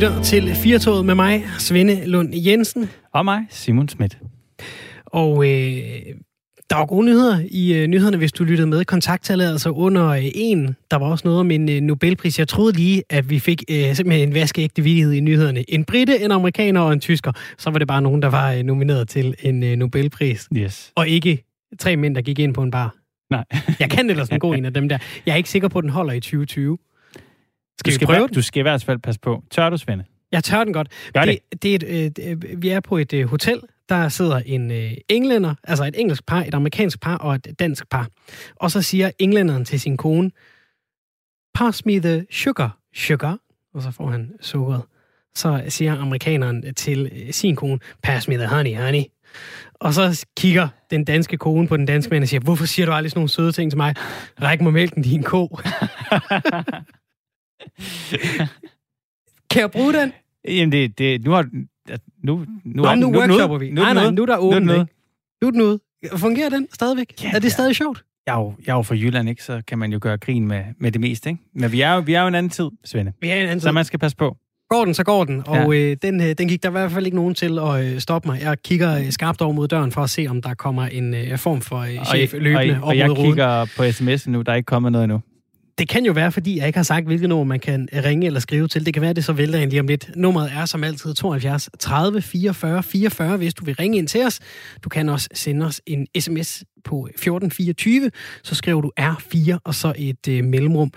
lytter til Firtoget med mig, Svende Lund Jensen. Og mig, Simon Schmidt. Og øh, der var gode nyheder i øh, nyhederne, hvis du lyttede med. Kontakttallet er altså under øh, en. Der var også noget om en øh, Nobelpris. Jeg troede lige, at vi fik øh, simpelthen en vaskeægte vidighed i nyhederne. En brite, en amerikaner og en tysker. Så var det bare nogen, der var øh, nomineret til en øh, Nobelpris. Yes. Og ikke tre mænd, der gik ind på en bar. Nej. Jeg kan ellers en god en af dem der. Jeg er ikke sikker på, at den holder i 2020. Skal, du skal prøve i- Du skal i hvert fald passe på. Tør du, Svende? Jeg tør den godt. Gør det. det, det er et, øh, øh, vi er på et øh, hotel. Der sidder en øh, englænder, altså et engelsk par, et amerikansk par og et dansk par. Og så siger englænderen til sin kone, pass me the sugar, sugar. Og så får han sukkeret. Så siger amerikaneren til øh, sin kone, pass me the honey, honey. Og så kigger den danske kone på den danske mand og siger, hvorfor siger du aldrig sådan nogle søde ting til mig? Ræk mig mælken, din ko. kan jeg bruge den? Jamen, det, det, nu har nu, nu, Nå, er nu, nu workshopper vi. nu, nej, nej, nu er der nu er åbent, ikke? Nu er den ude. Fungerer den stadigvæk? Ja, er det ja. stadig sjovt? Jeg er, jo, jeg er jo fra Jylland, ikke? Så kan man jo gøre grin med, med det meste, ikke? Men vi er jo, vi er jo en anden tid, Svende. Vi er en anden Så tid. man skal passe på. Går den, så går den. Og øh, den, øh, den gik der i hvert fald ikke nogen til at øh, stoppe mig. Jeg kigger øh, skarpt over mod døren for at se, om der kommer en øh, form for øh, chef og, løbende og, op og jeg ruden. kigger på sms'en nu, der er ikke kommet noget endnu. Det kan jo være, fordi jeg ikke har sagt, hvilket nummer man kan ringe eller skrive til. Det kan være, det så vælter en lige om lidt. Nummeret er som altid 72 30 44 44, hvis du vil ringe ind til os. Du kan også sende os en sms på 1424, så skriver du R4 og så et øh, mellemrum.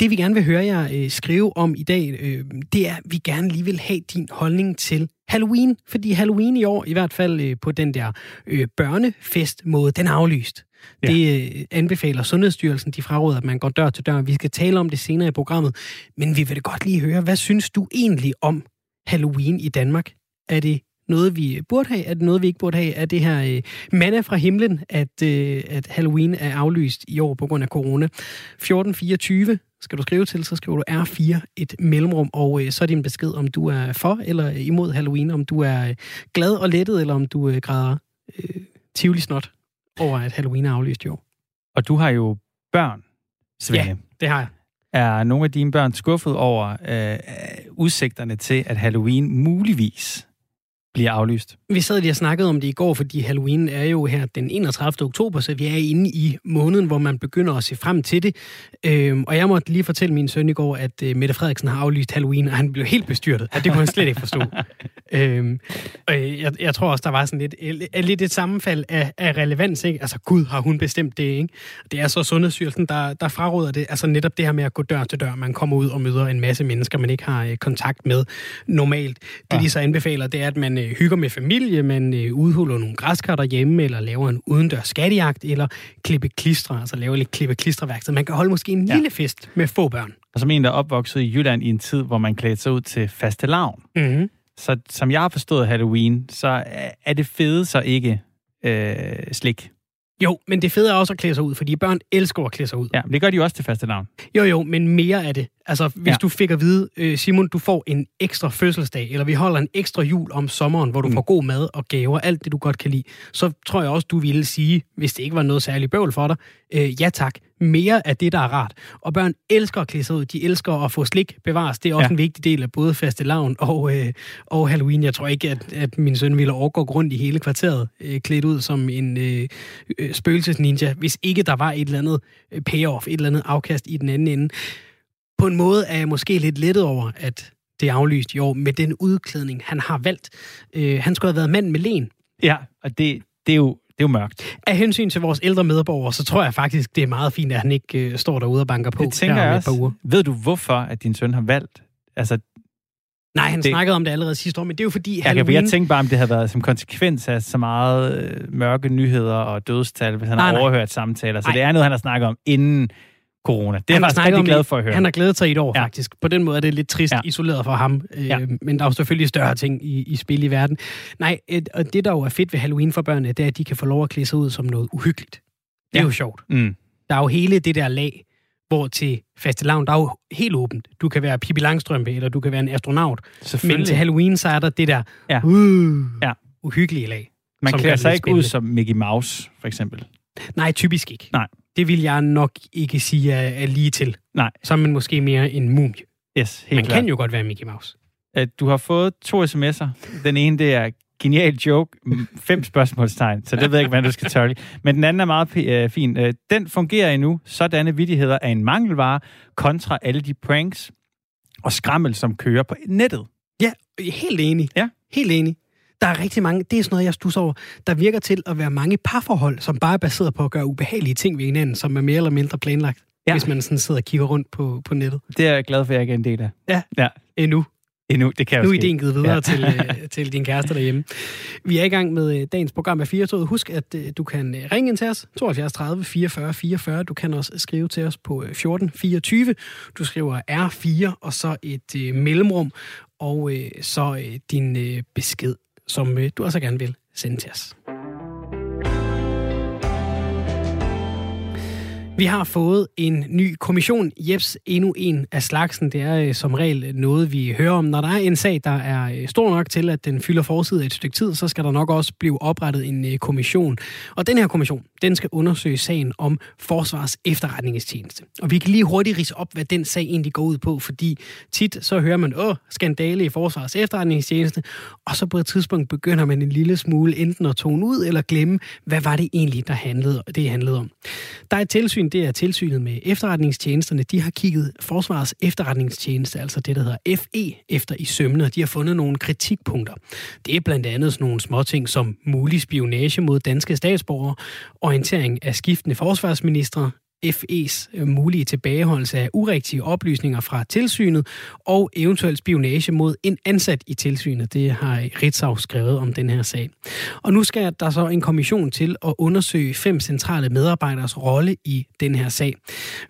Det vi gerne vil høre jer øh, skrive om i dag, øh, det er, at vi gerne lige vil have din holdning til Halloween. Fordi Halloween i år, i hvert fald øh, på den der øh, børnefestmåde, den er aflyst. Ja. Det øh, anbefaler Sundhedsstyrelsen. De fraråder, at man går dør til dør. Vi skal tale om det senere i programmet. Men vi vil da godt lige høre, hvad synes du egentlig om Halloween i Danmark? Er det noget, vi burde have? Er det noget, vi ikke burde have? Er det her øh, manna fra himlen, at, øh, at Halloween er aflyst i år på grund af corona? 1424 skal du skrive til, så skriver du R4 et mellemrum, og øh, så er din besked, om du er for eller imod Halloween, om du er øh, glad og lettet, eller om du øh, græder øh, tivoli snot over, at Halloween er aflyst i år. Og du har jo børn, Svende. Ja. Det har jeg. Er nogle af dine børn skuffet over øh, udsigterne til, at Halloween muligvis bliver aflyst? Vi sad lige og snakkede om det i går, fordi Halloween er jo her den 31. oktober, så vi er inde i måneden, hvor man begynder at se frem til det. Øhm, og jeg måtte lige fortælle min søn i går, at øh, Mette Frederiksen har aflyst Halloween, og han blev helt bestyrtet. At det kunne han slet ikke forstå. øhm, og jeg, jeg tror også, der var sådan lidt, øh, lidt et sammenfald af, af relevans. Ikke? Altså, gud, har hun bestemt det, ikke? Det er så Sundhedsstyrelsen, der, der fraråder det. Altså netop det her med at gå dør til dør. Man kommer ud og møder en masse mennesker, man ikke har øh, kontakt med normalt. Det, Ja. de så anbefaler, det er, at man øh, hygger med familie, man øh, udhuller nogle græskar derhjemme, eller laver en udendørs skattejagt, eller klippe klistre, altså laver lidt klippe klistreværksted. Man kan holde måske en Ja. lille fest med få børn. Og som en, der er opvokset i Jylland i en tid, hvor man klædte sig ud til faste lavn. Mm-hmm. Så som jeg har forstået Halloween, så er- det fede så ikke øh, slik. Jo, men det fede er også at klæde sig ud, fordi børn elsker at klæde sig ud. Ja, men det gør de jo også til faste lavn. Jo, jo, men mere af det. Altså, hvis ja. Du fik at vide, øh, Simon, du får en ekstra fødselsdag, eller vi holder en ekstra jul om sommeren, hvor du mm. Får god mad og gaver, alt det, du godt kan lide, så tror jeg også, du ville sige, hvis det ikke var noget særligt bøvl for dig, øh, ja tak, mere af det, der er rart. Og børn elsker at klæde sig ud, de elsker at få slik bevares. Det er også ja. Ja. en vigtig del af både faste lavn og, øh, og Halloween. Jeg tror ikke, at, at min søn ville overgå rundt i hele kvarteret, øh, klædt ud som en øh, øh, spøgelsesninja, hvis ikke der var et eller andet øh, payoff, et eller andet afkast i den anden ende. På en måde er jeg måske lidt lettet over, at det er aflyst i år med den udklædning, han har valgt. Øh, han skulle have været mand med len. Ja, og det, det, er, jo, det er jo mørkt. Af hensyn til vores ældre medborgere, så tror jeg faktisk, det er meget fint, at han ikke øh, står derude og banker på Det tænker jeg også. uger. Ved du, hvorfor at din søn har valgt? Altså, Nej, han det... Snakkede om det allerede sidste år, men det er jo fordi jeg, Halloween... kan, jeg tænkte bare, om det havde været som konsekvens af så meget øh, mørke nyheder og dødstal, hvis han Nej, har nej. overhørt samtaler. Så Nej. det er noget, han har snakket om inden corona. Det er jeg faktisk rigtig glad for at høre. Han har glædet sig i et år, ja. Faktisk. På den måde er det lidt trist ja. Isoleret for ham. Øh, ja. Men der er jo selvfølgelig større ting i, i spil i verden. Nej, et, og det, der jo er fedt ved Halloween for børnene, det er, at de kan få lov at klæde sig ud som noget uhyggeligt. Det er Ja. jo sjovt. Mm. Der er jo hele det der lag, hvor til fastelavn, der er jo helt åbent. Du kan være Pippi Langstrømpe, eller du kan være en astronaut. Men til Halloween, så er der det der Ja. uh, Ja. uhyggelige lag. Man klæder sig ikke ud som Mickey Mouse, for eksempel. Nej, typisk ikke. Nej. Det vil jeg nok ikke sige er, er lige til. Nej. Så er man måske mere en mumie. Yes, helt Man klart. kan jo godt være Mickey Mouse. at du har fået to sms'er. Den ene, det er genial joke, fem spørgsmålstegn, så det ved jeg ikke, hvad du skal tørre. Men den anden er meget øh, fin. Øh, den fungerer endnu. Sådanne vidigheder er en mangelvare kontra alle de pranks og skrammel, som kører på nettet. Ja, helt enig. Ja. Helt enig. Der er rigtig mange, det er sådan noget, jeg stusser over, der virker til at være mange parforhold, som bare er baseret på at gøre ubehagelige ting ved hinanden, som er mere eller mindre planlagt, ja. hvis man sådan sidder og kigger rundt på, på nettet. Det er jeg glad for, at jeg ikke er en del af. Ja, ja. endnu. Endnu, det kan nu er ideen givet videre ja. til, uh, til din kæreste derhjemme. Vi er i gang med uh, dagens program af 4 Husk, at uh, du kan ringe ind til os, 72 30 44 44. Du kan også skrive til os på uh, 14 24. Du skriver R4 og så et mellemrum, og så din besked, som uh, du også gerne vil sende til os. Vi har fået en ny kommission. Jeps, endnu en af slagsen. Det er øh, som regel noget, vi hører om. Når der er en sag, der er øh, stor nok til, at den fylder forsiden et stykke tid, så skal der nok også blive oprettet en øh, kommission. Og den her kommission, den skal undersøge sagen om Forsvars efterretningstjeneste. Og vi kan lige hurtigt rise op, hvad den sag egentlig går ud på, fordi tit så hører man, åh, skandale i Forsvars efterretningstjeneste, og så på et tidspunkt begynder man en lille smule enten at tone ud eller glemme, hvad var det egentlig, der handlede, det handlede om. Der er et tilsyn det er tilsynet med efterretningstjenesterne. De har kigget Forsvarets efterretningstjeneste, altså det, der hedder FE, efter i sømne, og de har fundet nogle kritikpunkter. Det er blandt andet sådan nogle småting som mulig spionage mod danske statsborgere, orientering af skiftende forsvarsministre, FE's øh, mulige tilbageholdelse af urigtige oplysninger fra tilsynet og eventuel spionage mod en ansat i tilsynet. Det har Ritzau skrevet om den her sag. Og nu skal der så en kommission til at undersøge fem centrale medarbejderes rolle i den her sag.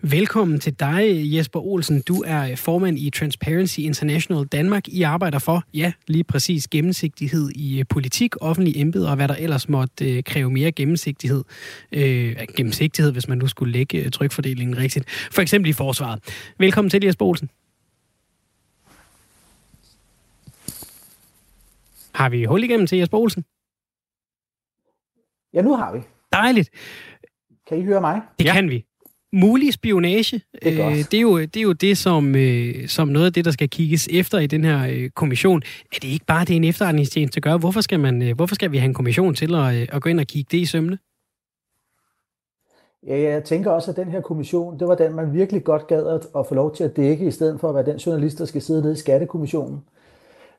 Velkommen til dig, Jesper Olsen. Du er øh, formand i Transparency International Danmark. I arbejder for, ja, lige præcis gennemsigtighed i øh, politik, offentlige embeder og hvad der ellers måtte kræve mere gennemsigtighed. Øh, gennemsigtighed, hvis man nu skulle lægge Øh, trykfordelingen rigtigt. For eksempel i forsvaret. Velkommen til, Jesper Olsen. Har vi hul igennem til Jesper Olsen? Ja, nu har vi. Dejligt. Kan I høre mig? Det ja. kan vi. Mulig spionage, det er, øh, det, er jo, det er jo det, som, øh, som noget af det, der skal kigges efter i den her øh, kommission. Er det ikke bare det, en efterretningstjeneste gør? Hvorfor skal, man, øh, hvorfor skal vi have en kommission til at, øh, at gå ind og kigge det i sømne? Ja, jeg tænker også, at den her kommission, det var den, man virkelig godt gad at, at få lov til at dække, i stedet for at være den journalist, der skal sidde nede i skattekommissionen.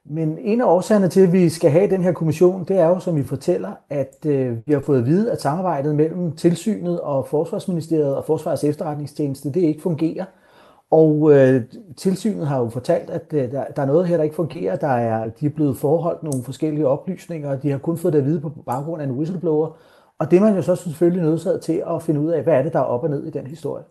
Men en af årsagerne til, at vi skal have den her kommission, det er jo, som vi fortæller, at øh, vi har fået at vide, at samarbejdet mellem tilsynet og Forsvarsministeriet og Forsvars efterretningstjeneste, det ikke fungerer. Og øh, tilsynet har jo fortalt, at øh, der, der er noget her, der ikke fungerer. Der er, de er blevet forholdt nogle forskellige oplysninger, og de har kun fået det at vide på baggrund af en whistleblower. Og det er man jo så selvfølgelig nødsaget til at finde ud af, hvad er det, der er op og ned i den historie.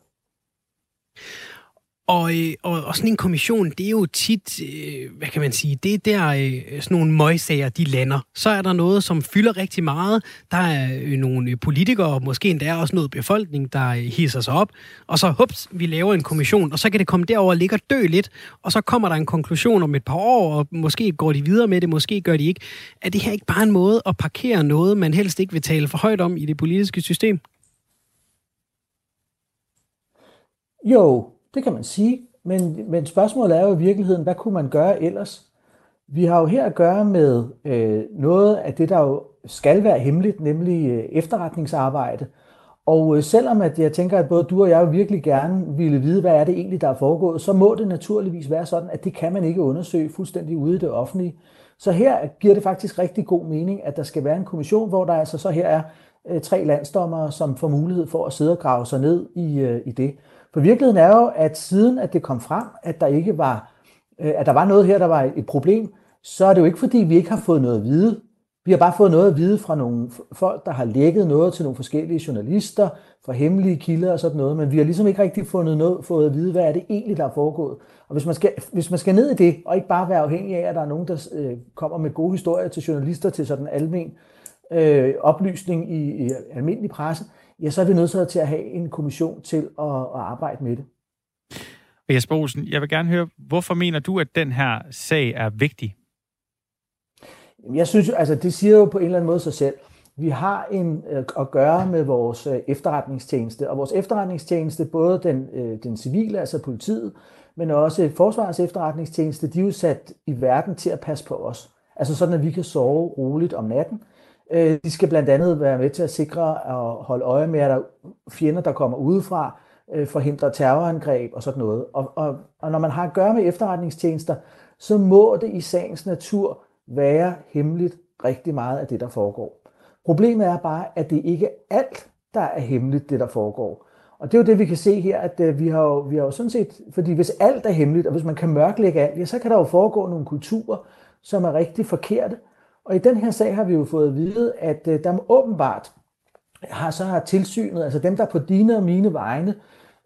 Og, øh, og, og sådan en kommission, det er jo tit, øh, hvad kan man sige, det er der øh, sådan nogle møgsager, de lander. Så er der noget, som fylder rigtig meget. Der er øh, nogle øh, politikere, måske endda også noget befolkning, der hisser sig op. Og så, hups, vi laver en kommission, og så kan det komme derover og ligge og dø lidt. Og så kommer der en konklusion om et par år, og måske går de videre med det, måske gør de ikke. Er det her ikke bare en måde at parkere noget, man helst ikke vil tale for højt om i det politiske system? Jo, det kan man sige, men, men spørgsmålet er jo i virkeligheden, hvad kunne man gøre ellers? Vi har jo her at gøre med øh, noget af det, der jo skal være hemmeligt, nemlig øh, efterretningsarbejde. Og øh, selvom at jeg tænker, at både du og jeg virkelig gerne ville vide, hvad er det egentlig, der er foregået, så må det naturligvis være sådan, at det kan man ikke undersøge fuldstændig ude i det offentlige. Så her giver det faktisk rigtig god mening, at der skal være en kommission, hvor der altså så her er øh, tre landsdommere, som får mulighed for at sidde og grave sig ned i, øh, i det. For virkeligheden er jo, at siden at det kom frem, at der ikke var, øh, at der var noget her, der var et problem, så er det jo ikke fordi, vi ikke har fået noget at vide. Vi har bare fået noget at vide fra nogle folk, der har lækket noget til nogle forskellige journalister, fra hemmelige kilder og sådan noget, men vi har ligesom ikke rigtig fundet noget, fået at vide, hvad er det egentlig, der er foregået. Og hvis man, skal, hvis man skal ned i det, og ikke bare være afhængig af, at der er nogen, der øh, kommer med gode historier til journalister, til sådan almen øh, oplysning i, i almindelig presse, ja, så er vi nødt til at have en kommission til at, at arbejde med det. Jesper Olsen, jeg vil gerne høre, hvorfor mener du, at den her sag er vigtig? Jeg synes altså det siger jo på en eller anden måde sig selv. Vi har en øh, at gøre med vores øh, efterretningstjeneste, og vores efterretningstjeneste, både den, øh, den civile, altså politiet, men også Forsvarets efterretningstjeneste, de er jo sat i verden til at passe på os. Altså sådan, at vi kan sove roligt om natten. Øh, de skal blandt andet være med til at sikre og holde øje med, at der fjender, der kommer udefra, øh, forhindre terrorangreb og sådan noget. Og, og, og når man har at gøre med efterretningstjenester, så må det i sagens natur være hemmeligt rigtig meget af det, der foregår. Problemet er bare, at det ikke er alt, der er hemmeligt, det der foregår. Og det er jo det, vi kan se her, at øh, vi har, jo, vi har jo sådan set, fordi hvis alt er hemmeligt, og hvis man kan mørklægge alt, ja, så kan der jo foregå nogle kulturer, som er rigtig forkerte. Og i den her sag har vi jo fået at vide, at øh, der åbenbart har så har tilsynet, altså dem, der på dine og mine vegne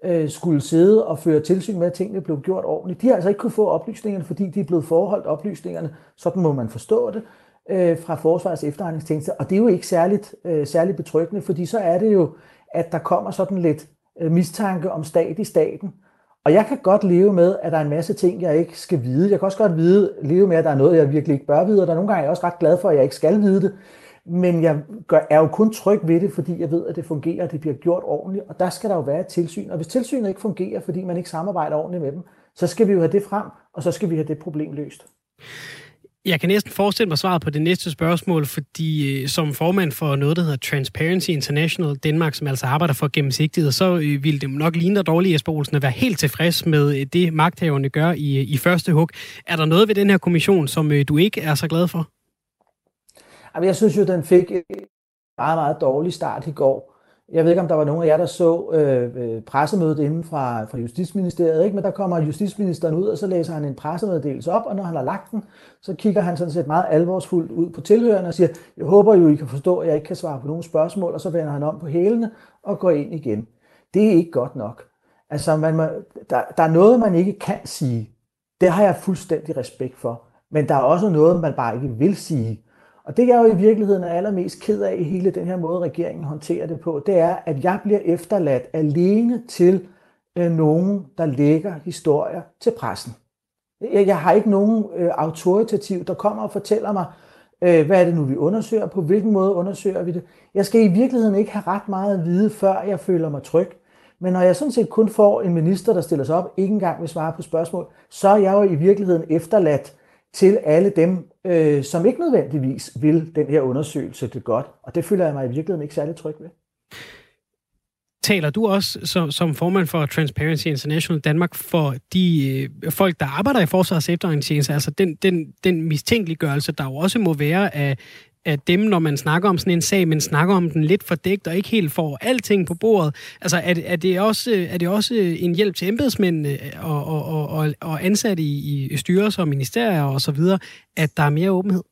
øh, skulle sidde og føre tilsyn med, at tingene blev gjort ordentligt, de har altså ikke kunne få oplysningerne, fordi de er blevet forholdt oplysningerne, sådan må man forstå det, øh, fra Forsvarets efterretningstjeneste. Og det er jo ikke særligt, øh, særligt betryggende, fordi så er det jo, at der kommer sådan lidt øh, mistanke om stat i staten. Og jeg kan godt leve med, at der er en masse ting, jeg ikke skal vide. Jeg kan også godt vide, leve med, at der er noget, jeg virkelig ikke bør vide, og der er nogle gange er jeg også ret glad for, at jeg ikke skal vide det. Men jeg gør, er jo kun tryg ved det, fordi jeg ved, at det fungerer, og det bliver gjort ordentligt. Og der skal der jo være et tilsyn. Og hvis tilsynet ikke fungerer, fordi man ikke samarbejder ordentligt med dem, så skal vi jo have det frem, og så skal vi have det problem løst. Jeg kan næsten forestille mig svaret på det næste spørgsmål, fordi øh, som formand for noget, der hedder Transparency International Danmark, som altså arbejder for gennemsigtighed, så øh, ville det nok ligne dig dårligt, Jesper Olsen, at være helt tilfreds med øh, det, magthaverne gør i, i første hug. Er der noget ved den her kommission, som du ikke er så glad for? Jeg synes jo, den fik en meget, meget dårlig start i går. Jeg ved ikke, om der var nogen af jer, der så øh, øh, pressemødet inden fra, fra Justitsministeriet, ikke? men der kommer justitsministeren ud, og så læser han en pressemeddelelse op, og når han har lagt den, så kigger han sådan set meget alvorsfuldt ud på tilhørende og siger, jeg håber jo, I kan forstå, at jeg ikke kan svare på nogle spørgsmål, og så vender han om på hælene og går ind igen. Det er ikke godt nok. Altså, man må, der, der er noget, man ikke kan sige. Det har jeg fuldstændig respekt for. Men der er også noget, man bare ikke vil sige. Og det jeg jo i virkeligheden er allermest ked af i hele den her måde, regeringen håndterer det på, det er, at jeg bliver efterladt alene til øh, nogen, der lægger historier til pressen. Jeg, jeg har ikke nogen øh, autoritativ, der kommer og fortæller mig, øh, hvad er det nu, vi undersøger, på hvilken måde undersøger vi det. Jeg skal i virkeligheden ikke have ret meget at vide, før jeg føler mig tryg. Men når jeg sådan set kun får en minister, der stiller sig op, ikke engang vil svare på spørgsmål, så er jeg jo i virkeligheden efterladt til alle dem, øh, som ikke nødvendigvis vil den her undersøgelse det godt. Og det føler jeg mig i virkeligheden ikke særlig tryg ved. Taler du også som, som formand for Transparency International Danmark for de øh, folk, der arbejder i Forsvarets efterretningstjeneste, altså den, den, den mistænkeliggørelse, der jo også må være af, af dem, når man snakker om sådan en sag, men snakker om den lidt fordækt og ikke helt får alting på bordet. Altså, er, er, det, også, er det også en hjælp til embedsmænd øh, og, og, og, og ansatte i, i styrelser og ministerier og så videre, at der er mere åbenhed?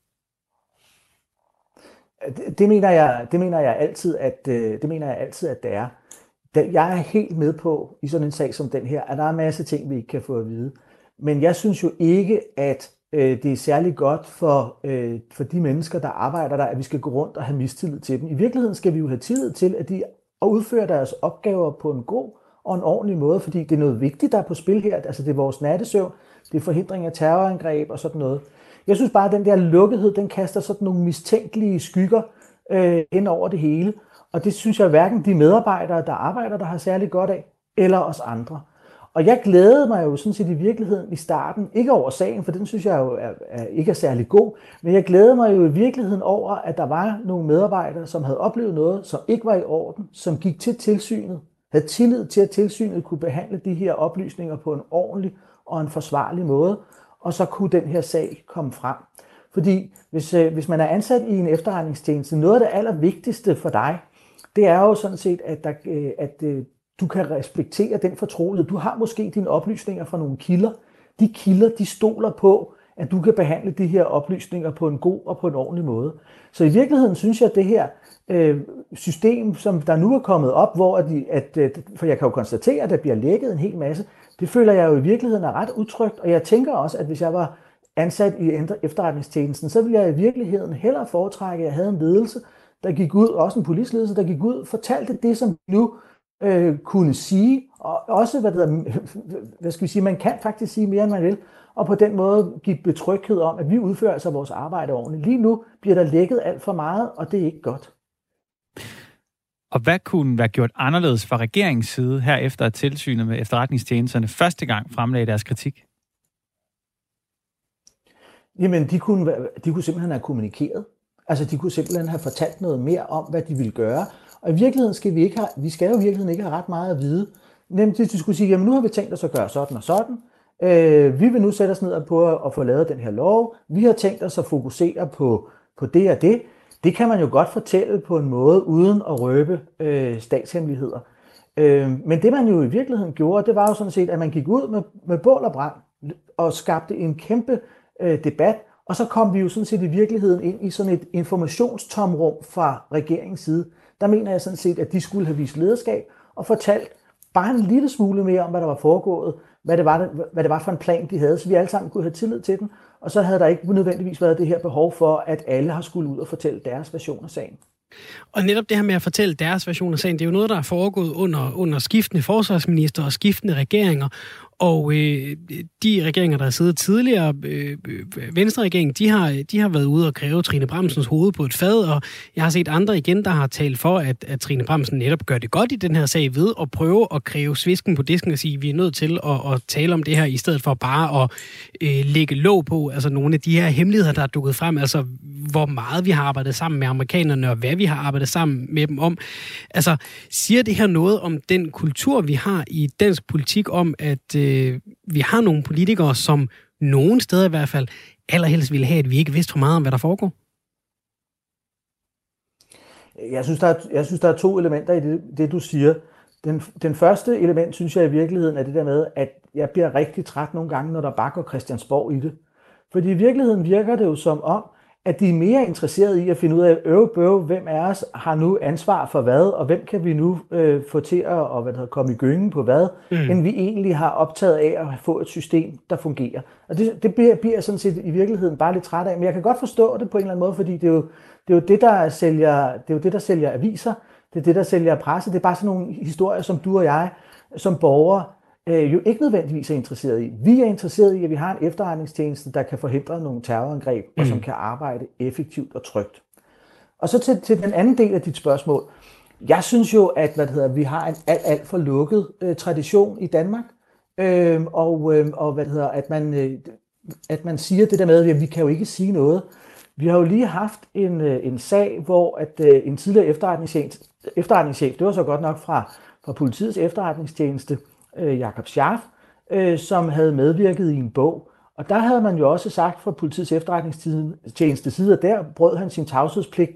Det, mener jeg, det mener jeg altid, at øh, det mener jeg altid, at det er. Jeg er helt med på i sådan en sag som den her, at der er masser af ting, vi ikke kan få at vide. Men jeg synes jo ikke, at øh, det er særlig godt for, øh, for de mennesker, der arbejder der, at vi skal gå rundt og have mistillid til dem. I virkeligheden skal vi jo have tillid til, at de udfører deres opgaver på en god og en ordentlig måde, fordi det er noget vigtigt, der er på spil her. Altså det er vores nattesøvn, det er forhindring af terrorangreb og sådan noget. Jeg synes bare, at den der lukkethed, den kaster sådan nogle mistænkelige skygger øh, ind over det hele. Og det synes jeg hverken de medarbejdere, der arbejder der har særlig godt af, eller os andre. Og jeg glædede mig jo sådan set i virkeligheden i starten, ikke over sagen, for den synes jeg jo er, er, ikke er særlig god, men jeg glædede mig jo i virkeligheden over, at der var nogle medarbejdere, som havde oplevet noget, som ikke var i orden, som gik til tilsynet, havde tillid til, at tilsynet kunne behandle de her oplysninger på en ordentlig og en forsvarlig måde, og så kunne den her sag komme frem. Fordi hvis, øh, hvis man er ansat i en efterretningstjeneste, noget af det allervigtigste for dig, det er jo sådan set, at, der, øh, at øh, du kan respektere den fortrolighed. Du har måske dine oplysninger fra nogle kilder. De kilder, de stoler på, at du kan behandle de her oplysninger på en god og på en ordentlig måde. Så i virkeligheden synes jeg, at det her øh, system, som der nu er kommet op, hvor at, at, for jeg kan jo konstatere, at der bliver lækket en hel masse, det føler jeg jo i virkeligheden er ret utrygt, og jeg tænker også, at hvis jeg var ansat i efterretningstjenesten, så ville jeg i virkeligheden hellere foretrække, at jeg havde en ledelse, der gik ud, også en politisk der gik ud, fortalte det, som nu øh, kunne sige, og også, hvad, der, hvad skal vi sige, man kan faktisk sige mere, end man vil, og på den måde give betryghed om, at vi udfører altså vores arbejde ordentligt. Lige nu bliver der lækket alt for meget, og det er ikke godt. Og hvad kunne være gjort anderledes fra regeringens side her efter at tilsynet med efterretningstjenesterne første gang fremlagde deres kritik? Jamen, de kunne, de kunne simpelthen have kommunikeret. Altså, de kunne simpelthen have fortalt noget mere om, hvad de ville gøre. Og i virkeligheden skal vi ikke have, vi skal jo i virkeligheden ikke have ret meget at vide. Nemt hvis vi skulle sige, jamen nu har vi tænkt os at gøre sådan og sådan. Øh, vi vil nu sætte os ned og på at få lavet den her lov. Vi har tænkt os at fokusere på, på det og det. Det kan man jo godt fortælle på en måde, uden at røbe øh, statshemmeligheder. Øh, men det man jo i virkeligheden gjorde, det var jo sådan set, at man gik ud med, med bål og brand og skabte en kæmpe øh, debat, og så kom vi jo sådan set i virkeligheden ind i sådan et informationstomrum fra regeringens side. Der mener jeg sådan set, at de skulle have vist lederskab og fortalt bare en lille smule mere om, hvad der var foregået, hvad det var, hvad det var for en plan, de havde, så vi alle sammen kunne have tillid til den, og så havde der ikke nødvendigvis været det her behov for, at alle har skulle ud og fortælle deres version af sagen. Og netop det her med at fortælle deres version af sagen, det er jo noget, der er foregået under, under skiftende forsvarsminister og skiftende regeringer. Og øh, de regeringer, der har siddet tidligere, øh, øh, Venstre-regeringen, de har, de har været ude og kræve Trine Bremsens hoved på et fad, og jeg har set andre igen, der har talt for, at, at Trine Bremsen netop gør det godt i den her sag ved at prøve at kræve svisken på disken og sige, at vi er nødt til at, at tale om det her, i stedet for bare at øh, lægge låg på altså nogle af de her hemmeligheder, der er dukket frem, altså hvor meget vi har arbejdet sammen med amerikanerne, og hvad vi har arbejdet sammen med dem om. Altså, siger det her noget om den kultur, vi har i dansk politik om, at øh, øh, vi har nogle politikere, som nogen steder i hvert fald allerhelst ville have, at vi ikke vidste for meget om, hvad der foregår? Jeg synes, der er, jeg synes, der er to elementer i det, det du siger. Den, den første element, synes jeg i virkeligheden, er det der med, at jeg bliver rigtig træt nogle gange, når der bare går Christiansborg i det. Fordi i virkeligheden virker det jo som om, at de er mere interesserede i at finde ud af, øv, bøv, hvem af os har nu ansvar for hvad, og hvem kan vi nu øh, få til at og, hvad der, komme i gyngen på hvad, mm. end vi egentlig har optaget af at få et system, der fungerer. Og det, det bliver, bliver jeg sådan set i virkeligheden bare lidt træt af, men jeg kan godt forstå det på en eller anden måde, fordi det er jo det, er jo det der sælger, det er jo det, der sælger aviser, det er det, der sælger presse, det er bare sådan nogle historier, som du og jeg som borgere øh, jo ikke nødvendigvis er interesseret i. Vi er interesseret i, at vi har en efterretningstjeneste, der kan forhindre nogle terrorangreb, mm. og som mm. kan arbejde effektivt og trygt. Og så til, til den anden del af dit spørgsmål. Jeg synes jo, at hvad det hedder, vi har en alt, alt for lukket øh, tradition i Danmark, øh, og, øh, og hvad det hedder, at man, øh, at man siger det der med, at vi kan jo ikke sige noget. Vi har jo lige haft en, øh, en sag, hvor at øh, en tidligere efterretningschef, efterretningschef, det var så godt nok fra, fra politiets efterretningstjeneste, øh, Jakob Scharf, øh, som havde medvirket i en bog. Og der havde man jo også sagt fra politiets efterretningstjeneste side, at der brød han sin tavshedspligt.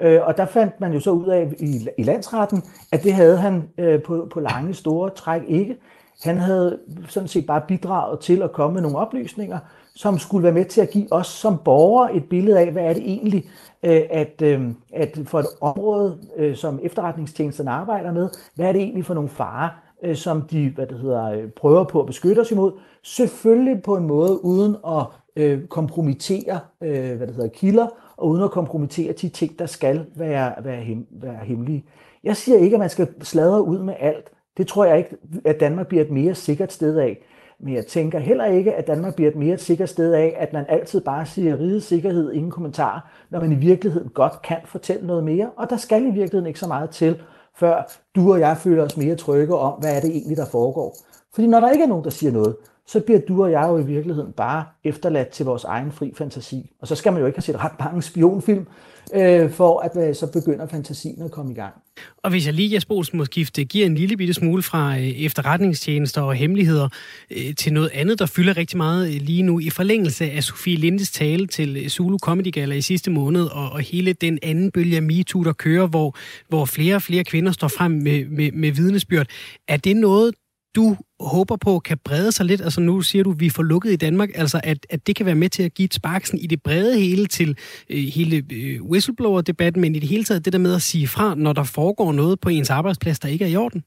Øh, og der fandt man jo så ud af i, i landsretten, at det havde han øh, på, på lange, store træk ikke. Han havde sådan set bare bidraget til at komme med nogle oplysninger, som skulle være med til at give os som borgere et billede af, hvad er det egentlig, øh, at, øh, at for et område, øh, som efterretningstjenesten arbejder med, hvad er det egentlig for nogle farer, øh, som de hvad det hedder, øh, prøver på at beskytte os imod. Selvfølgelig på en måde uden at øh, kompromittere øh, hvad det hedder, kilder, og uden at kompromittere de ting, der skal være, være, hem, være hemmelige. Jeg siger ikke, at man skal sladre ud med alt. Det tror jeg ikke, at Danmark bliver et mere sikkert sted af. Men jeg tænker heller ikke, at Danmark bliver et mere sikkert sted af, at man altid bare siger rigets sikkerhed, ingen kommentar, når man i virkeligheden godt kan fortælle noget mere. Og der skal i virkeligheden ikke så meget til før du og jeg føler os mere trygge om, hvad er det egentlig, der foregår. Fordi når der ikke er nogen, der siger noget, så bliver du og jeg jo i virkeligheden bare efterladt til vores egen fri fantasi. Og så skal man jo ikke have set ret mange spionfilm, øh, for at øh, så begynder fantasien at komme i gang. Og hvis jeg lige, Jesper Olsen, må skifte, giver en lille bitte smule fra øh, efterretningstjenester og hemmeligheder øh, til noget andet, der fylder rigtig meget øh, lige nu, i forlængelse af Sofie Lindes tale til øh, Zulu Comedy Gala i sidste måned, og, og hele den anden bølge af MeToo, der kører, hvor, hvor flere og flere kvinder står frem med, med, med vidnesbyrd. Er det noget, du håber på kan brede sig lidt? Altså nu siger du, at vi får lukket i Danmark, altså at, at det kan være med til at give et sparksen i det brede hele til øh, hele øh, whistleblower-debatten, men i det hele taget det der med at sige fra, når der foregår noget på ens arbejdsplads, der ikke er i orden?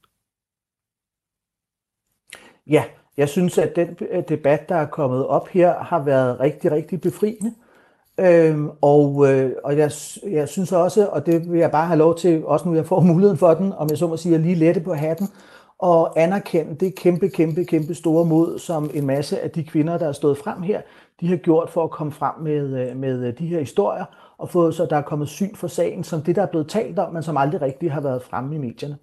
Ja, jeg synes, at den øh, debat, der er kommet op her, har været rigtig, rigtig befriende. Øhm, og øh, og jeg, jeg synes også, og det vil jeg bare have lov til, også nu jeg får muligheden for den, om jeg så må sige, at lige lette på hatten, og anerkende det kæmpe, kæmpe, kæmpe store mod, som en masse af de kvinder, der er stået frem her, de har gjort for at komme frem med, øh, med øh, de her historier, og få så der er kommet syn for sagen, som det, der er blevet talt om, men som aldrig rigtig har været fremme i medierne.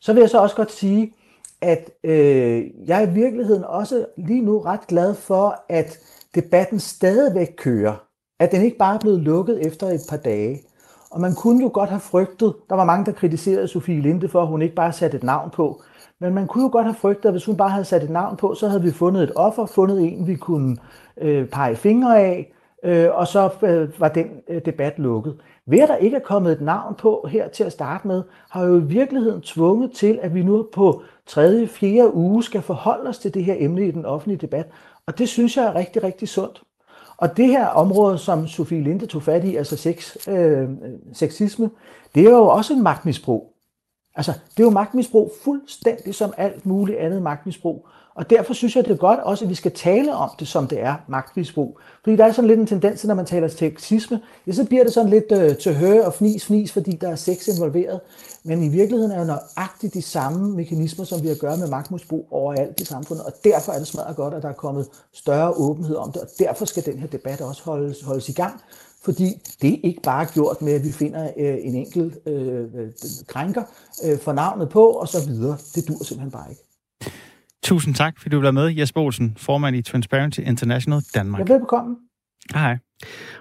Så vil jeg så også godt sige, at øh, jeg er i virkeligheden også lige nu ret glad for, at debatten stadigvæk kører. At den ikke bare er blevet lukket efter et par dage. Og man kunne jo godt have frygtet, der var mange, der kritiserede Sofie Linde for, at hun ikke bare satte et navn på. Men man kunne jo godt have frygtet, at hvis hun bare havde sat et navn på, så havde vi fundet et offer, fundet en, vi kunne øh, pege fingre af, øh, og så øh, var den øh, debat lukket. Ved at der ikke er kommet et navn på her til at starte med, har jo i virkeligheden tvunget til, at vi nu på tredje, fjerde uge skal forholde os til det her emne i den offentlige debat. Og det synes jeg er rigtig, rigtig sundt. Og det her område, som Sofie Linde tog fat i, altså sex, øh, sexisme, det er jo også en magtmisbrug. Altså, det er jo magtmisbrug fuldstændig som alt muligt andet magtmisbrug. Og derfor synes jeg, det er godt også, at vi skal tale om det, som det er, magtmisbrug. Fordi der er sådan lidt en tendens når man taler sexisme, ja, så bliver det sådan lidt øh, til høre og fnis, fnis, fordi der er sex involveret. Men i virkeligheden er jo nøjagtigt de samme mekanismer, som vi har at gøre med magtmisbrug overalt i samfundet. Og derfor er det smadret godt, at der er kommet større åbenhed om det. Og derfor skal den her debat også holdes, holdes i gang. Fordi det er ikke bare gjort med, at vi finder øh, en enkelt øh, øh krænker øh, for navnet på, og så videre. Det dur simpelthen bare ikke. Tusind tak, fordi du var med, Jesper Olsen, formand i Transparency International Danmark. Ja, velbekomme. Hej.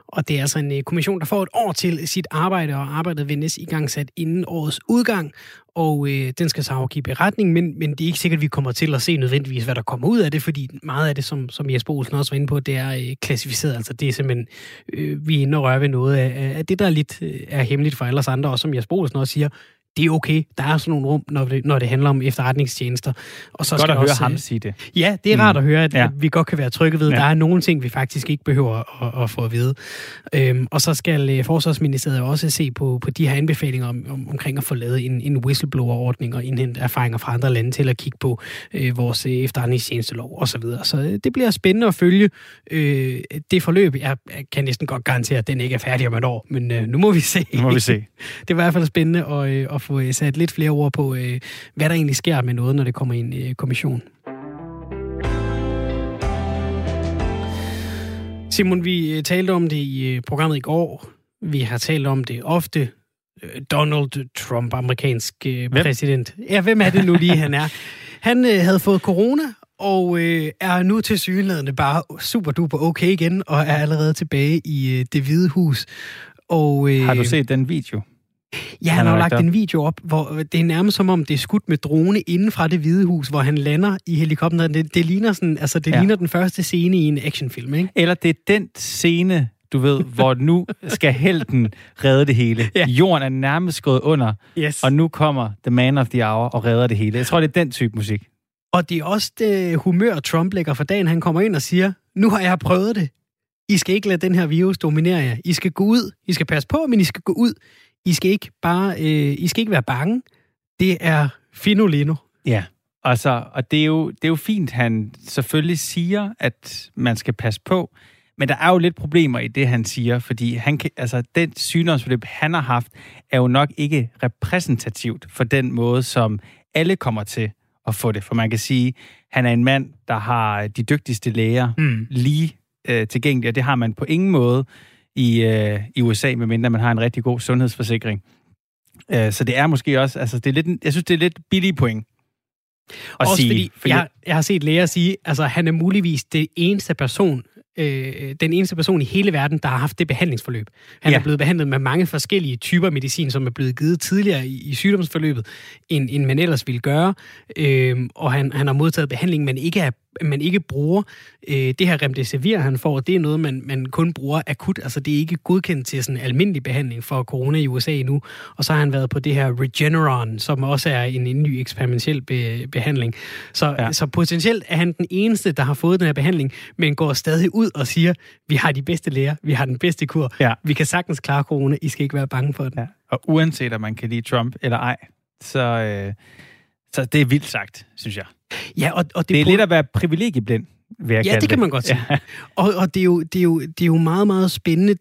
Og det er altså en øh, kommission, der får et år til sit arbejde, og arbejdet vendes i gang sat inden årets udgang. Og øh, den skal så afgive beretning, men, men det er ikke sikkert, at vi kommer til at se nødvendigvis, hvad der kommer ud af det, fordi meget af det, som, som Jesper Olsen også var inde på, det er øh, klassificeret. Altså det er simpelthen, øh, vi er inde og røre ved noget af, af det, der er lidt øh, er hemmeligt for alle os andre, og som Jesper Olsen også siger, det er okay. Der er sådan nogle rum, når det, når det handler om efterretningstjenester. Og så godt skal at høre også, ham sige det. Ja, det er rart mm. at høre, at ja. vi godt kan være trygge ved. Ja. Der er nogle ting, vi faktisk ikke behøver at, at få at vide. Øhm, og så skal øh, Forsvarsministeriet også se på, på de her anbefalinger om, om, omkring at få lavet en, en whistleblower-ordning og indhente erfaringer fra andre lande til at kigge på øh, vores øh, efterretningstjenestelov osv. Så, videre. så øh, det bliver spændende at følge øh, det forløb. Jeg, jeg kan næsten godt garantere, at den ikke er færdig om et år, men øh, nu må vi se. Nu må vi se. det er i hvert fald spændende at, øh, at få øh, sat lidt flere ord på, øh, hvad der egentlig sker med noget, når det kommer i en øh, kommission. Simon, vi talte om det i programmet i går. Vi har talt om det ofte. Donald Trump, amerikansk præsident. Ja, hvem er det nu lige, han er? Han øh, havde fået corona, og øh, er nu til synligheden bare super duper okay igen, og er allerede tilbage i øh, det hvide hus. Og, øh, har du set den video? Ja, han, han har lagt en video op, hvor det er nærmest som om, det er skudt med drone inden fra det hvide hus, hvor han lander i helikopteren. Det, det ligner sådan, altså det ja. ligner den første scene i en actionfilm, ikke? Eller det er den scene, du ved, hvor nu skal helten redde det hele. Ja. Jorden er nærmest gået under, yes. og nu kommer The Man of the Hour og redder det hele. Jeg tror, det er den type musik. Og det er også det humør, Trump lægger for dagen. Han kommer ind og siger, nu har jeg prøvet det. I skal ikke lade den her virus dominere jer. I skal gå ud. I skal passe på, men I skal gå ud. I skal ikke bare, øh, I skal ikke være bange. Det er finolino. Ja, altså, og det er, jo, det er jo fint, han selvfølgelig siger, at man skal passe på, men der er jo lidt problemer i det, han siger, fordi han kan, altså, den sygdomsforløb, han har haft, er jo nok ikke repræsentativt for den måde, som alle kommer til at få det. For man kan sige, han er en mand, der har de dygtigste læger mm. lige øh, tilgængelige, og det har man på ingen måde i, øh, i USA, medmindre man har en rigtig god sundhedsforsikring. Øh, så det er måske også, altså det er lidt, jeg synes, det er lidt billige point. At også sige, fordi, fordi jeg, jeg har set læger sige, altså han er muligvis det eneste person, øh, den eneste person i hele verden, der har haft det behandlingsforløb. Han ja. er blevet behandlet med mange forskellige typer medicin, som er blevet givet tidligere i, i sygdomsforløbet, end, end man ellers ville gøre. Øh, og han, han har modtaget behandling, men ikke er man ikke bruger øh, det her remdesivir, han får, det er noget, man, man kun bruger akut. Altså, det er ikke godkendt til sådan almindelig behandling for corona i USA endnu. Og så har han været på det her Regeneron, som også er en, en ny eksperimentel be, behandling. Så, ja. så potentielt er han den eneste, der har fået den her behandling, men går stadig ud og siger, vi har de bedste læger, vi har den bedste kur, ja. vi kan sagtens klare corona, I skal ikke være bange for den. Ja. Og uanset om man kan lide Trump eller ej, så, øh, så det er vildt sagt, synes jeg. Ja, og, og det, det er på... lidt at være privilegieblind, vil jeg Ja, det kan man godt sige. Ja. Og, og det, er jo, det, er jo, det er jo meget, meget spændende,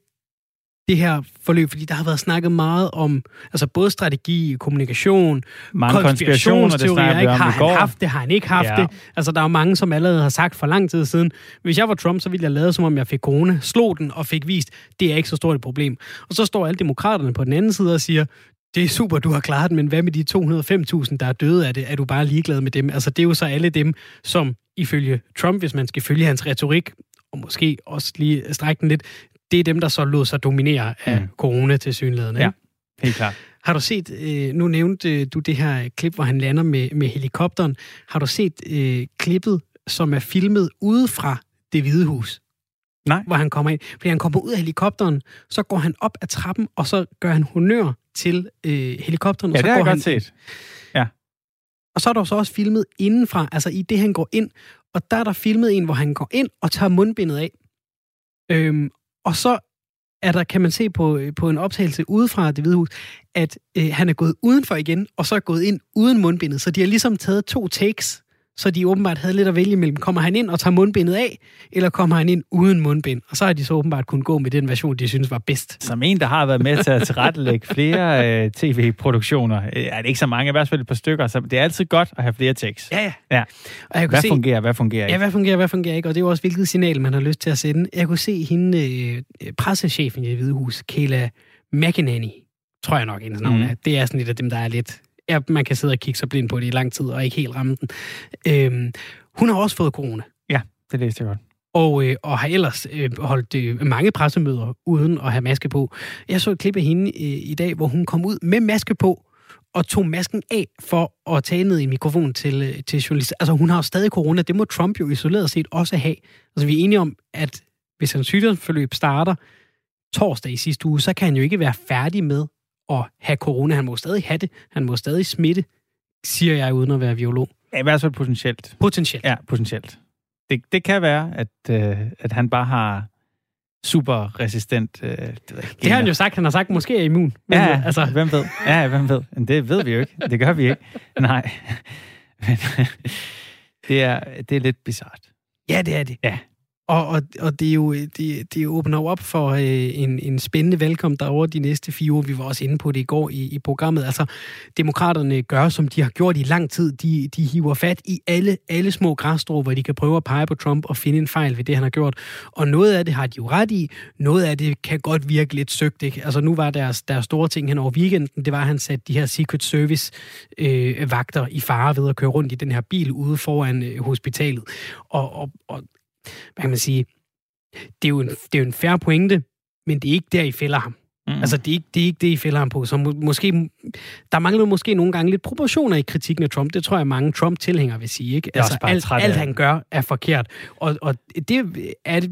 det her forløb, fordi der har været snakket meget om altså både strategi, kommunikation, Mange konspirationer, det ikke? Har han går. haft det? Har han ikke haft Ja. det? Altså, der er jo mange, som allerede har sagt for lang tid siden, hvis jeg var Trump, så ville jeg lade, som om jeg fik corona, slog den og fik vist, det er ikke så stort et problem. Og så står alle demokraterne på den anden side og siger, det er super, du har klaret men hvad med de 205.000, der er døde af det? Er du bare ligeglad med dem? Altså, det er jo så alle dem, som ifølge Trump, hvis man skal følge hans retorik, og måske også lige strække den lidt, det er dem, der så lod sig dominere af Mm. corona til synligheden. Ja. Helt klart. Har du set, øh, nu nævnte du det her klip, hvor han lander med, med helikopteren. Har du set øh, klippet, som er filmet ude fra det hvide hus? Nej. Hvor han kommer ind. Fordi han kommer ud af helikopteren, så går han op ad trappen, og så gør han honør til øh, helikopteren. Ja, og så det har jeg han godt set. og så er der så også filmet indenfra, altså i det, han går ind. Og der er der filmet en, hvor han går ind og tager mundbindet af. Øhm, og så er der, kan man se på, øh, på en optagelse udefra det hvide hus, at øh, han er gået udenfor igen, og så er gået ind uden mundbindet. Så de har ligesom taget to takes, så de åbenbart havde lidt at vælge mellem. Kommer han ind og tager mundbindet af, eller kommer han ind uden mundbind? Og så har de så åbenbart kunnet gå med den version, de synes var bedst. Som en, der har været med til at tilrettelægge flere øh, tv-produktioner, øh, er det ikke så mange, i hvert fald et par stykker, så det er altid godt at have flere tekst. Ja, ja. Ja. Og jeg kunne Hvad se, fungerer, hvad fungerer Ja, ikke? hvad fungerer, hvad fungerer ikke? Og det er jo også, hvilket signal, man har lyst til at sende. Jeg kunne se hende, øh, pressechefen i det hvide hus, Kayla McEnany, tror jeg nok, hendes navn Mhm. er. Det er sådan et af dem, der er lidt... Ja, man kan sidde og kigge sig blind på det i lang tid, og ikke helt ramme den. Øhm, hun har også fået corona, Det læste jeg godt. og, øh, og har ellers øh, holdt øh, mange pressemøder uden at have maske på. Jeg så et klip af hende øh, i dag, hvor hun kom ud med maske på, og tog masken af for at tage ned i en mikrofon til, øh, til journalister. Altså, hun har jo stadig corona. Det må Trump jo isoleret set også have. Altså, vi er enige om, at hvis hans sygdomsforløb starter torsdag i sidste uge, så kan han jo ikke være færdig med at have corona. Han må stadig have det. Han må stadig smitte, siger jeg uden at være biolog. Ja, I hvert fald potentielt. Potentielt. Ja, potentielt. Det, det kan være, at, øh, at han bare har super resistent... Øh, det, ikke, Det har han jo sagt. Han har sagt, måske er immun. Men, Ja, altså, hvem ved? Ja, hvem ved? Men det ved vi jo ikke. Det gør vi ikke. Nej. Men, det, er, det er lidt bizart. Ja, det er det. Ja. Og, og, og det, er jo, det, det åbner jo op for øh, en, en spændende valgkamp derovre de næste fire år. Vi var også inde på det i går i, i programmet. Altså, demokraterne gør, som de har gjort i lang tid. De, de hiver fat i alle, alle små græsstrå, hvor de kan prøve at pege på Trump og finde en fejl ved det, han har gjort. Og noget af det har de jo ret i. Noget af det kan godt virke lidt søgt. Ikke? Altså, nu var deres, deres store ting hen over weekenden, det var, at han satte de her Secret Service øh, vagter i fare ved at køre rundt i den her bil ude foran øh, hospitalet. Og, og, og hvad kan man sige, det er jo en, det er jo en færre pointe, men det er ikke der, I fælder ham. Mm. Altså, det er, ikke, det er ikke det, I fælder ham på. Så må, måske, der mangler måske nogle gange lidt proportioner i kritikken af Trump. Det tror jeg, mange Trump-tilhængere vil sige. Ikke? Altså, alt, træt alt han gør, er forkert. Og, og det er...